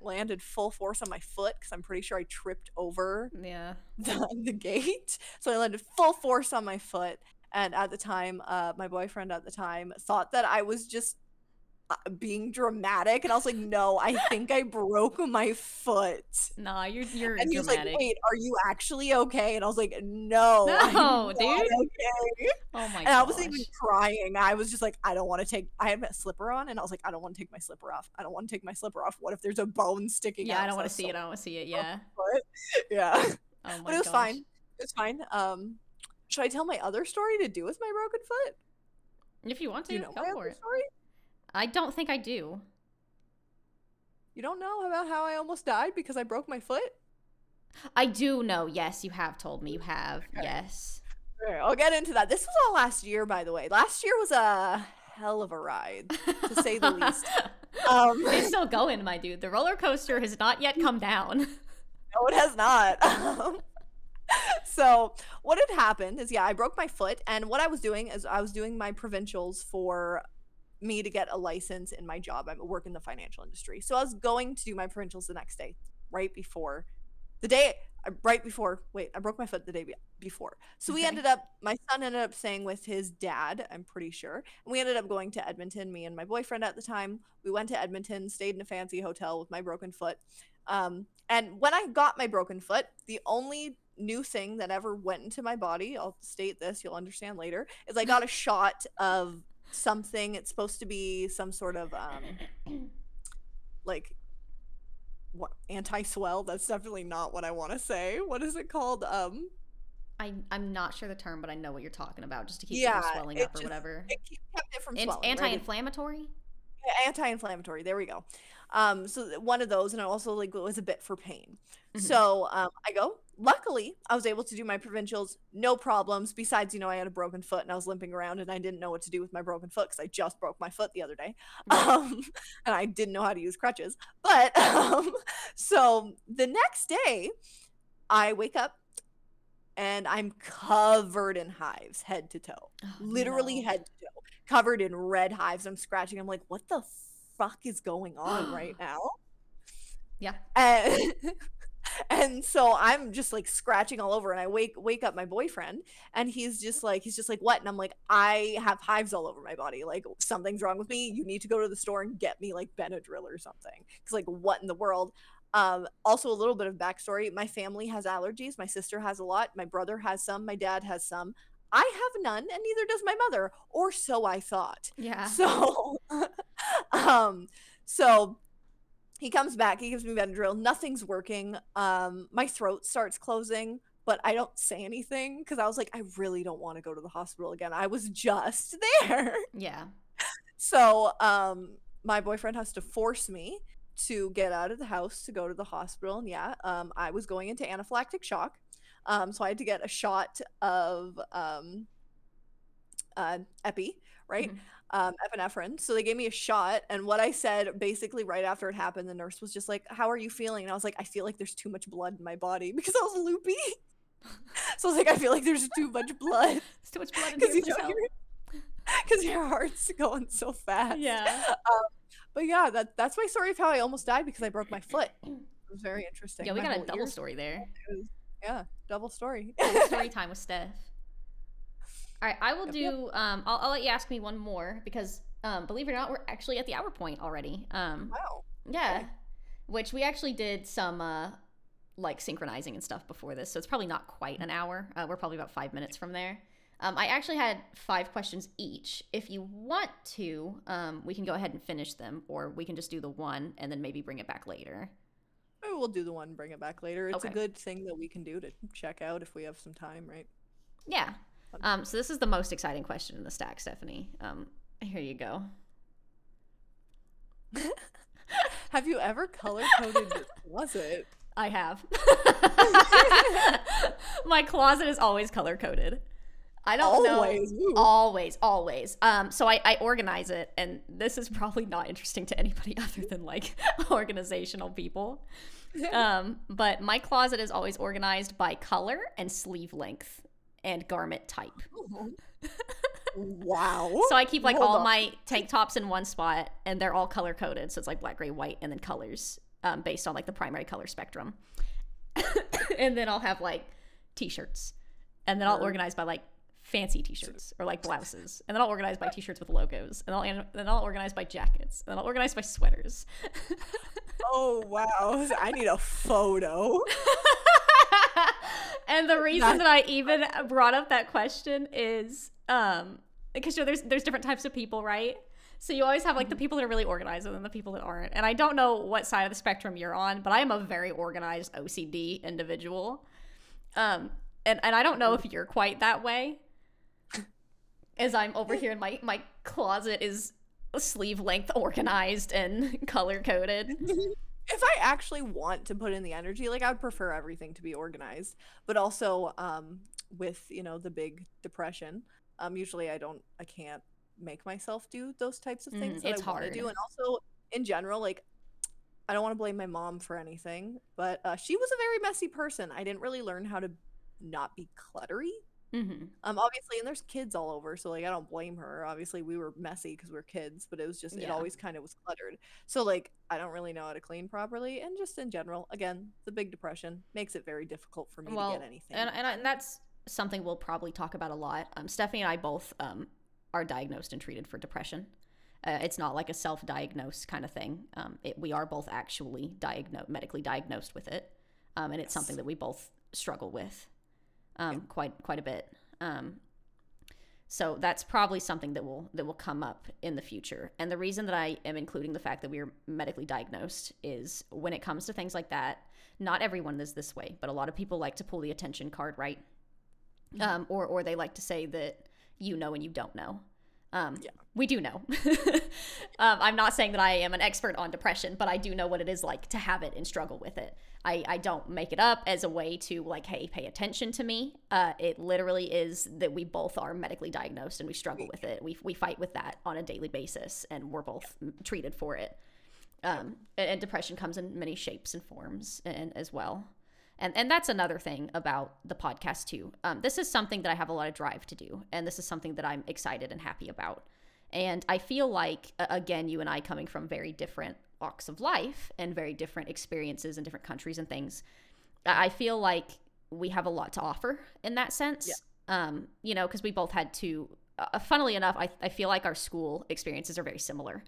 Speaker 2: landed full force on my foot because i'm pretty sure i tripped over
Speaker 1: yeah.
Speaker 2: the, the gate so i landed full force on my foot and at the time uh my boyfriend at the time thought that i was just being dramatic and i was like no i think i broke my foot
Speaker 1: Nah, you're you're
Speaker 2: and he was
Speaker 1: dramatic.
Speaker 2: like wait are you actually okay and i was like no
Speaker 1: No, dude.
Speaker 2: okay
Speaker 1: oh my
Speaker 2: and
Speaker 1: god.
Speaker 2: I wasn't even crying. I was just like, I don't want to take. I had a slipper on, and I was like, I don't want to take my slipper off. I don't want to take my slipper off. What if there's a bone sticking
Speaker 1: Yeah,
Speaker 2: out?
Speaker 1: I don't want to
Speaker 2: was
Speaker 1: see it. I don't want to see it. Yeah.
Speaker 2: Yeah,
Speaker 1: Oh my
Speaker 2: but it was
Speaker 1: gosh.
Speaker 2: fine. It was fine. Um, should I tell my other story to do with my broken foot?
Speaker 1: If you want to,
Speaker 2: you know
Speaker 1: go for it.
Speaker 2: story?
Speaker 1: I don't think I do.
Speaker 2: You don't know about how I almost died because I broke my foot?
Speaker 1: I do know. Yes, you have told me. You have.
Speaker 2: Okay.
Speaker 1: Yes.
Speaker 2: I'll get into that. This was all last year, by the way. Last year was a hell of a ride, to say the least. Um,
Speaker 1: it's still going, my dude. The roller coaster has not yet come down.
Speaker 2: No, it has not. Um, so what had happened is, yeah, I broke my foot, and what I was doing is I was doing my provincials for me to get a license in my job. I work in the financial industry, so I was going to do my provincials the next day, right before the day right before. Wait, I broke my foot the day before. So we ended up. My son ended up staying with his dad. I'm pretty sure, and we ended up going to Edmonton. Me and my boyfriend at the time. We went to Edmonton, stayed in a fancy hotel with my broken foot. Um, and when I got my broken foot, the only new thing that ever went into my body, I'll state this, you'll understand later, is I got a shot of something. It's supposed to be some sort of um like what anti-swell. That's definitely not what I want to say. What is it called? Um
Speaker 1: I I'm not sure the term, but I know what you're talking about. Just to keep it from swelling
Speaker 2: it
Speaker 1: up or
Speaker 2: just-
Speaker 1: whatever.
Speaker 2: it kept it from swelling. right?
Speaker 1: Anti-inflammatory.
Speaker 2: Yeah, anti-inflammatory there we go um so one of those and it also like it was a bit for pain
Speaker 1: Mhm.
Speaker 2: so um i go luckily i was able to do my provincials no problems besides you know i had a broken foot and i was limping around and i didn't know what to do with my broken foot because i just broke my foot the other day
Speaker 1: Right.
Speaker 2: um and i didn't know how to use crutches but um so the next day i wake up and i'm covered in hives head to toe
Speaker 1: Oh,
Speaker 2: literally
Speaker 1: no.
Speaker 2: head to toe, covered in red hives. I'm scratching. I'm like, what the fuck is going on right now?
Speaker 1: Yeah.
Speaker 2: And, and so I'm just like scratching all over, and I wake wake up my boyfriend, and he's just like, he's just like, what? And I'm like, I have hives all over my body. Like something's wrong with me. You need to go to the store and get me like Benadryl or something. Because like, what in the world? Um, also a little bit of backstory. My family has allergies. My sister has a lot. My brother has some. My dad has some. I have none, and neither does my mother, or so I thought.
Speaker 1: Yeah.
Speaker 2: So, um, so he comes back. He gives me Benadryl. Nothing's working. Um, my throat starts closing, but I don't say anything because I was like, I really don't want to go to the hospital again. I was just there.
Speaker 1: Yeah.
Speaker 2: So, um, my boyfriend has to force me to get out of the house to go to the hospital. And yeah, um, I was going into anaphylactic shock. Um, so I had to get a shot of um, uh, epi, right?
Speaker 1: Mhm.
Speaker 2: Um, epinephrine. So they gave me a shot, and what I said basically right after it happened, the nurse was just like, "How are you feeling?" And I was like, "I feel like there's too much blood in my body because I was loopy." so I was like, "I feel like there's too much blood
Speaker 1: It's too much blood in
Speaker 2: you
Speaker 1: please
Speaker 2: know
Speaker 1: help.
Speaker 2: because your heart's going so fast."
Speaker 1: Yeah.
Speaker 2: But yeah, that that's my story of how I almost died because I broke my foot. It was very interesting.
Speaker 1: Yeah, we
Speaker 2: My
Speaker 1: got a double story there.
Speaker 2: was- yeah, double story.
Speaker 1: story time with Steph. All right, I will
Speaker 2: Yep, yep.
Speaker 1: do. Um, I'll, I'll let you ask me one more because, um, believe it or not, we're actually at the hour point already. Um,
Speaker 2: wow.
Speaker 1: yeah,
Speaker 2: okay.
Speaker 1: which we actually did some uh, like synchronizing and stuff before this, so it's probably not quite an hour. Uh, we're probably about five minutes from there. Um, I actually had five questions each. If you want to, um, we can go ahead and finish them, or we can just do the one and then maybe bring it back later.
Speaker 2: Maybe we'll do the one, bring it back later. It's
Speaker 1: Okay.
Speaker 2: a good thing that we can do to check out if we have some time, right?
Speaker 1: Yeah. Um, so this is the most exciting question in the stack, Stephanie. Um, here you go.
Speaker 2: Have you ever color coded your closet?
Speaker 1: I have. My closet is always color coded. I don't
Speaker 2: Always.
Speaker 1: know.
Speaker 2: Ooh.
Speaker 1: Always, always. Um, so I, I organize it, and this is probably not interesting to anybody other than like organizational people. Um, but my closet is always organized by color and sleeve length and garment type.
Speaker 2: wow.
Speaker 1: So I keep like
Speaker 2: Hold
Speaker 1: all
Speaker 2: on.
Speaker 1: my tank tops in one spot, and they're all color coded. So it's like black, gray, white, and then colors um, based on like the primary color spectrum. and then I'll have like t-shirts, and then I'll organize by like fancy t-shirts or like blouses, and then I'll organize by t-shirts with logos, and I'll and then I'll organize by jackets, and then I'll organize by sweaters.
Speaker 2: oh wow. I need a photo.
Speaker 1: and the reason
Speaker 2: That's
Speaker 1: that I even brought up that question is um because you know, there's there's different types of people, right? So you always have like the people that are really organized and then the people that aren't. And I don't know what side of the spectrum you're on, but I am a very organized OCD individual. Um and, and I don't know if you're quite that way. As I'm over here and my my closet is sleeve length organized and color coded.
Speaker 2: if I actually want to put in the energy, like I would prefer everything to be organized, but also um with, you know, the big depression, um usually I don't I can't make myself do those types of things
Speaker 1: Mm,
Speaker 2: that
Speaker 1: it's
Speaker 2: I want to do and also in general like I don't want to blame my mom for anything, but uh, she was a very messy person. I didn't really learn how to not be cluttery.
Speaker 1: Mm-hmm.
Speaker 2: Um, obviously, and there's kids all over, so like I don't blame her. Obviously, we were messy because we are kids, but it was just it
Speaker 1: Yeah.
Speaker 2: always kind of was cluttered. So like I don't really know how to clean properly, and just in general, again, the Big Depression makes it very difficult for me to
Speaker 1: Well,
Speaker 2: get anything.
Speaker 1: and and, I, and that's something we'll probably talk about a lot. Um, Stephanie and I both um, are diagnosed and treated for depression. Uh, it's not like a self-diagnosed kind of thing. Um, it, we are both actually diagnosed, medically diagnosed with it, um, and it's something that we both struggle with um, quite quite a bit. Um, so that's probably something that will that will come up in the future. And the reason that I am including the fact that we are medically diagnosed is when it comes to things like that, not everyone is this way, but a lot of people like to pull the attention card, right? Um, or or they like to say that you know and you don't know. Um,
Speaker 2: Yeah.
Speaker 1: We do know. um, I'm not saying that I am an expert on depression, but I do know what it is like to have it and struggle with it. I, I don't make it up as a way to like, hey, pay attention to me. Uh, it literally is that we both are medically diagnosed and we struggle with it. We, we fight with that on a daily basis and we're both treated for it. Um, and, and depression comes in many shapes and forms and as well. And, and that's another thing about the podcast too. Um, this is something that I have a lot of drive to do, and this is something that I'm excited and happy about. And I feel like, again, you and I coming from very different walks of life and very different experiences in different countries and things, I feel like we have a lot to offer in that sense.
Speaker 2: Yeah.
Speaker 1: Um, you know, because we both had to. Uh, funnily enough, I, I feel like our school experiences are very similar.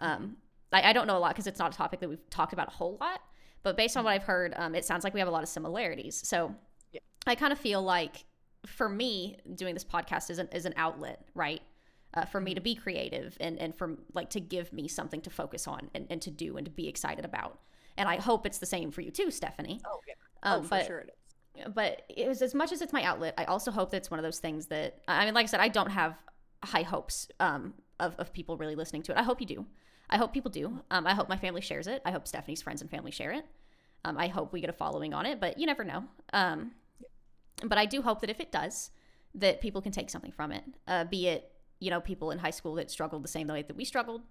Speaker 1: Um, I, I don't know a lot because it's not a topic that we've talked about a whole lot, but based on what I've heard, um, it sounds like we have a lot of similarities. So
Speaker 2: Yeah.
Speaker 1: I kind of feel like for me, doing this podcast is an, is an outlet, right? Uh, for me to be creative and, and for like to give me something to focus on and, and to do and to be excited about. And I hope it's the same for you too, Stephanie.
Speaker 2: oh yeah,
Speaker 1: Um,
Speaker 2: oh for
Speaker 1: but
Speaker 2: sure it is.
Speaker 1: but it was as much as it's my outlet, I also hope that it's one of those things that I mean, like I said, I don't have high hopes um, of of people really listening to it. I hope you do. I hope people do. Um, I hope my family shares it. I hope Stephanie's friends and family share it. Um, I hope we get a following on it, but you never know. Um, but I do hope that if it does, that people can take something from it. Uh, be it you know people in high school that struggled the same way that we struggled,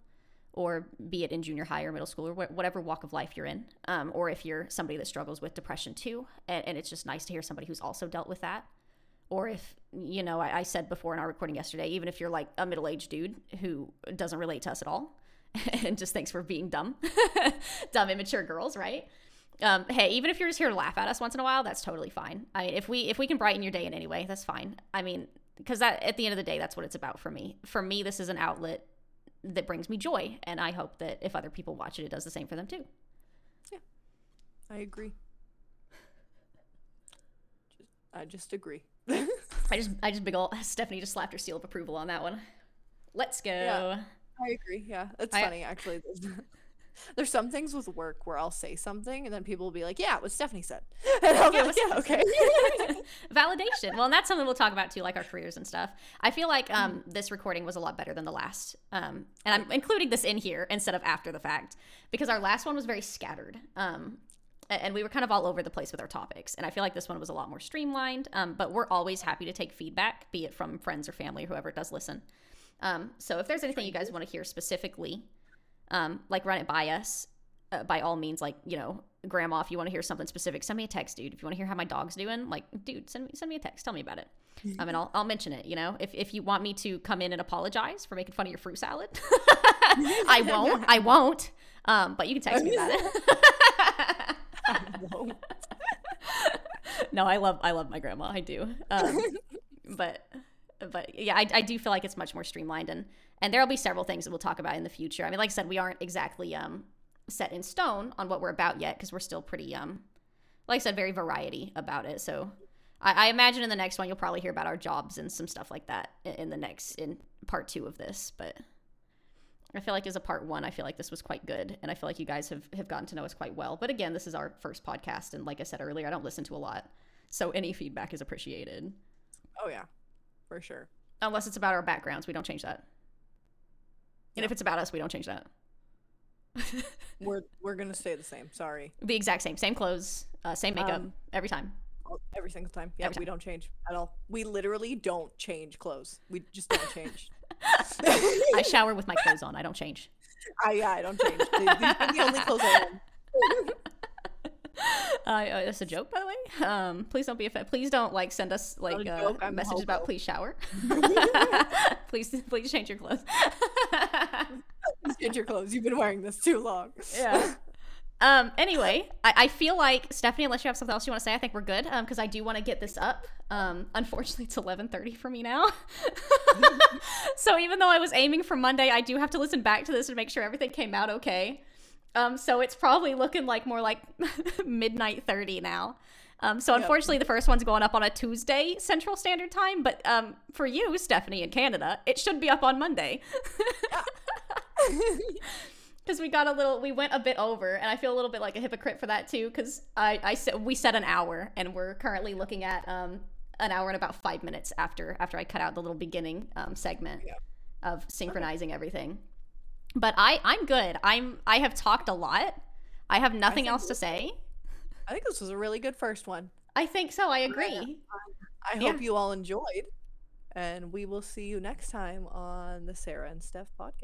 Speaker 1: or be it in junior high or middle school or wh- whatever walk of life you're in, um, or if you're somebody that struggles with depression too, and, and it's just nice to hear somebody who's also dealt with that. Or if, you know, I, I said before in our recording yesterday, even if you're like a middle aged dude who doesn't relate to us at all and just thinks we're being dumb, dumb, immature girls, right? Um, hey, even if you're just here to laugh at us once in a while, that's totally fine. I mean, if we if we can brighten your day in any way, that's fine. I mean, because that at the end of the day, that's what it's about for me. For me, this is an outlet that brings me joy, and I hope that if other people watch it, it does the same for them too.
Speaker 2: Yeah, I agree. Just, I just agree.
Speaker 1: I just I just big ol' Stephanie just slapped her seal of approval on that one. Let's go.
Speaker 2: Yeah. I agree. Yeah, it's
Speaker 1: I-
Speaker 2: funny actually. There's, some things with work where I'll say something and then people will be like, "Yeah, what Stephanie said," and I'll be
Speaker 1: Yeah,
Speaker 2: like, "Yeah, okay."
Speaker 1: Validation. Well, and that's something we'll talk about too, like our careers and stuff. I feel like um, this recording was a lot better than the last. Um, and I'm including this in here instead of after the fact because our last one was very scattered. Um, and we were kind of all over the place with our topics. And I feel like this one was a lot more streamlined. Um, but we're always happy to take feedback, be it from friends or family or whoever does listen. Um, so if there's anything you guys want to hear specifically, um, like run it by us, uh, by all means, like, you know, grandma, if you want to hear something specific, send me a text, dude. If you want to hear how my dog's doing, like, dude, send me, send me a text. Tell me about it. I mean, I'll, I'll mention it, you know, if, if you want me to come in and apologize for making fun of your fruit salad, I won't, I won't. Um, but you can text me about it. No, I love, I love my grandma. I do. Um, but, but yeah, I, I do feel like it's much more streamlined and, and there'll be several things that we'll talk about in the future. I mean, like I said, we aren't exactly, um, set in stone on what we're about yet because we're still pretty um like I said, very variety about it. So I, I imagine in the next one you'll probably hear about our jobs and some stuff like that in, in the next in part two of this. But I feel like as a part one, I feel like this was quite good, and I feel like you guys have have gotten to know us quite well. But again, this is our first podcast, and like I said earlier, I don't listen to a lot, so any feedback is appreciated.
Speaker 2: Oh yeah, for sure.
Speaker 1: Unless it's about our backgrounds, we don't change that. And
Speaker 2: Yeah.
Speaker 1: if it's about us, we don't change that.
Speaker 2: We're we're gonna stay the same. Sorry,
Speaker 1: the exact same, same clothes, uh, same makeup
Speaker 2: Um,
Speaker 1: every time.
Speaker 2: Every single time. Yeah,
Speaker 1: Every
Speaker 2: we don't change at all. We literally don't change clothes. We just don't change.
Speaker 1: I shower with my clothes on. I don't change.
Speaker 2: I yeah, I don't change. These are the only clothes I own.
Speaker 1: uh, that's a joke, by the way. Um, please don't be offended. Please don't like send us like
Speaker 2: a
Speaker 1: uh, messages about please shower. please, please change your clothes.
Speaker 2: Change your clothes. You've been wearing this too long.
Speaker 1: yeah. Um. Anyway, I, I feel like Stephanie, unless you have something else you want to say, I think we're good. Um, because I do want to get this up. Um, unfortunately, it's eleven thirty for me now. so even though I was aiming for Monday, I do have to listen back to this to make sure everything came out okay. Um. So it's probably looking like more like midnight thirty now. Um, so
Speaker 2: Yep.
Speaker 1: unfortunately, the first one's going up on a Tuesday Central Standard Time, but um, for you, Stephanie, in Canada, it should be up on Monday. because we got a little we went a bit over and i feel a little bit like a hypocrite for that too because i i said we said an hour and we're currently looking at um an hour and about five minutes after after i cut out the little beginning um segment
Speaker 2: Yeah.
Speaker 1: of synchronizing everything but i i'm good i'm i have talked a lot i have nothing
Speaker 2: think
Speaker 1: else to say
Speaker 2: I think this was a really good first one.
Speaker 1: i think so i agree
Speaker 2: I
Speaker 1: Yeah.
Speaker 2: hope you all enjoyed. And we will see you next time on the Sarah and Steph podcast.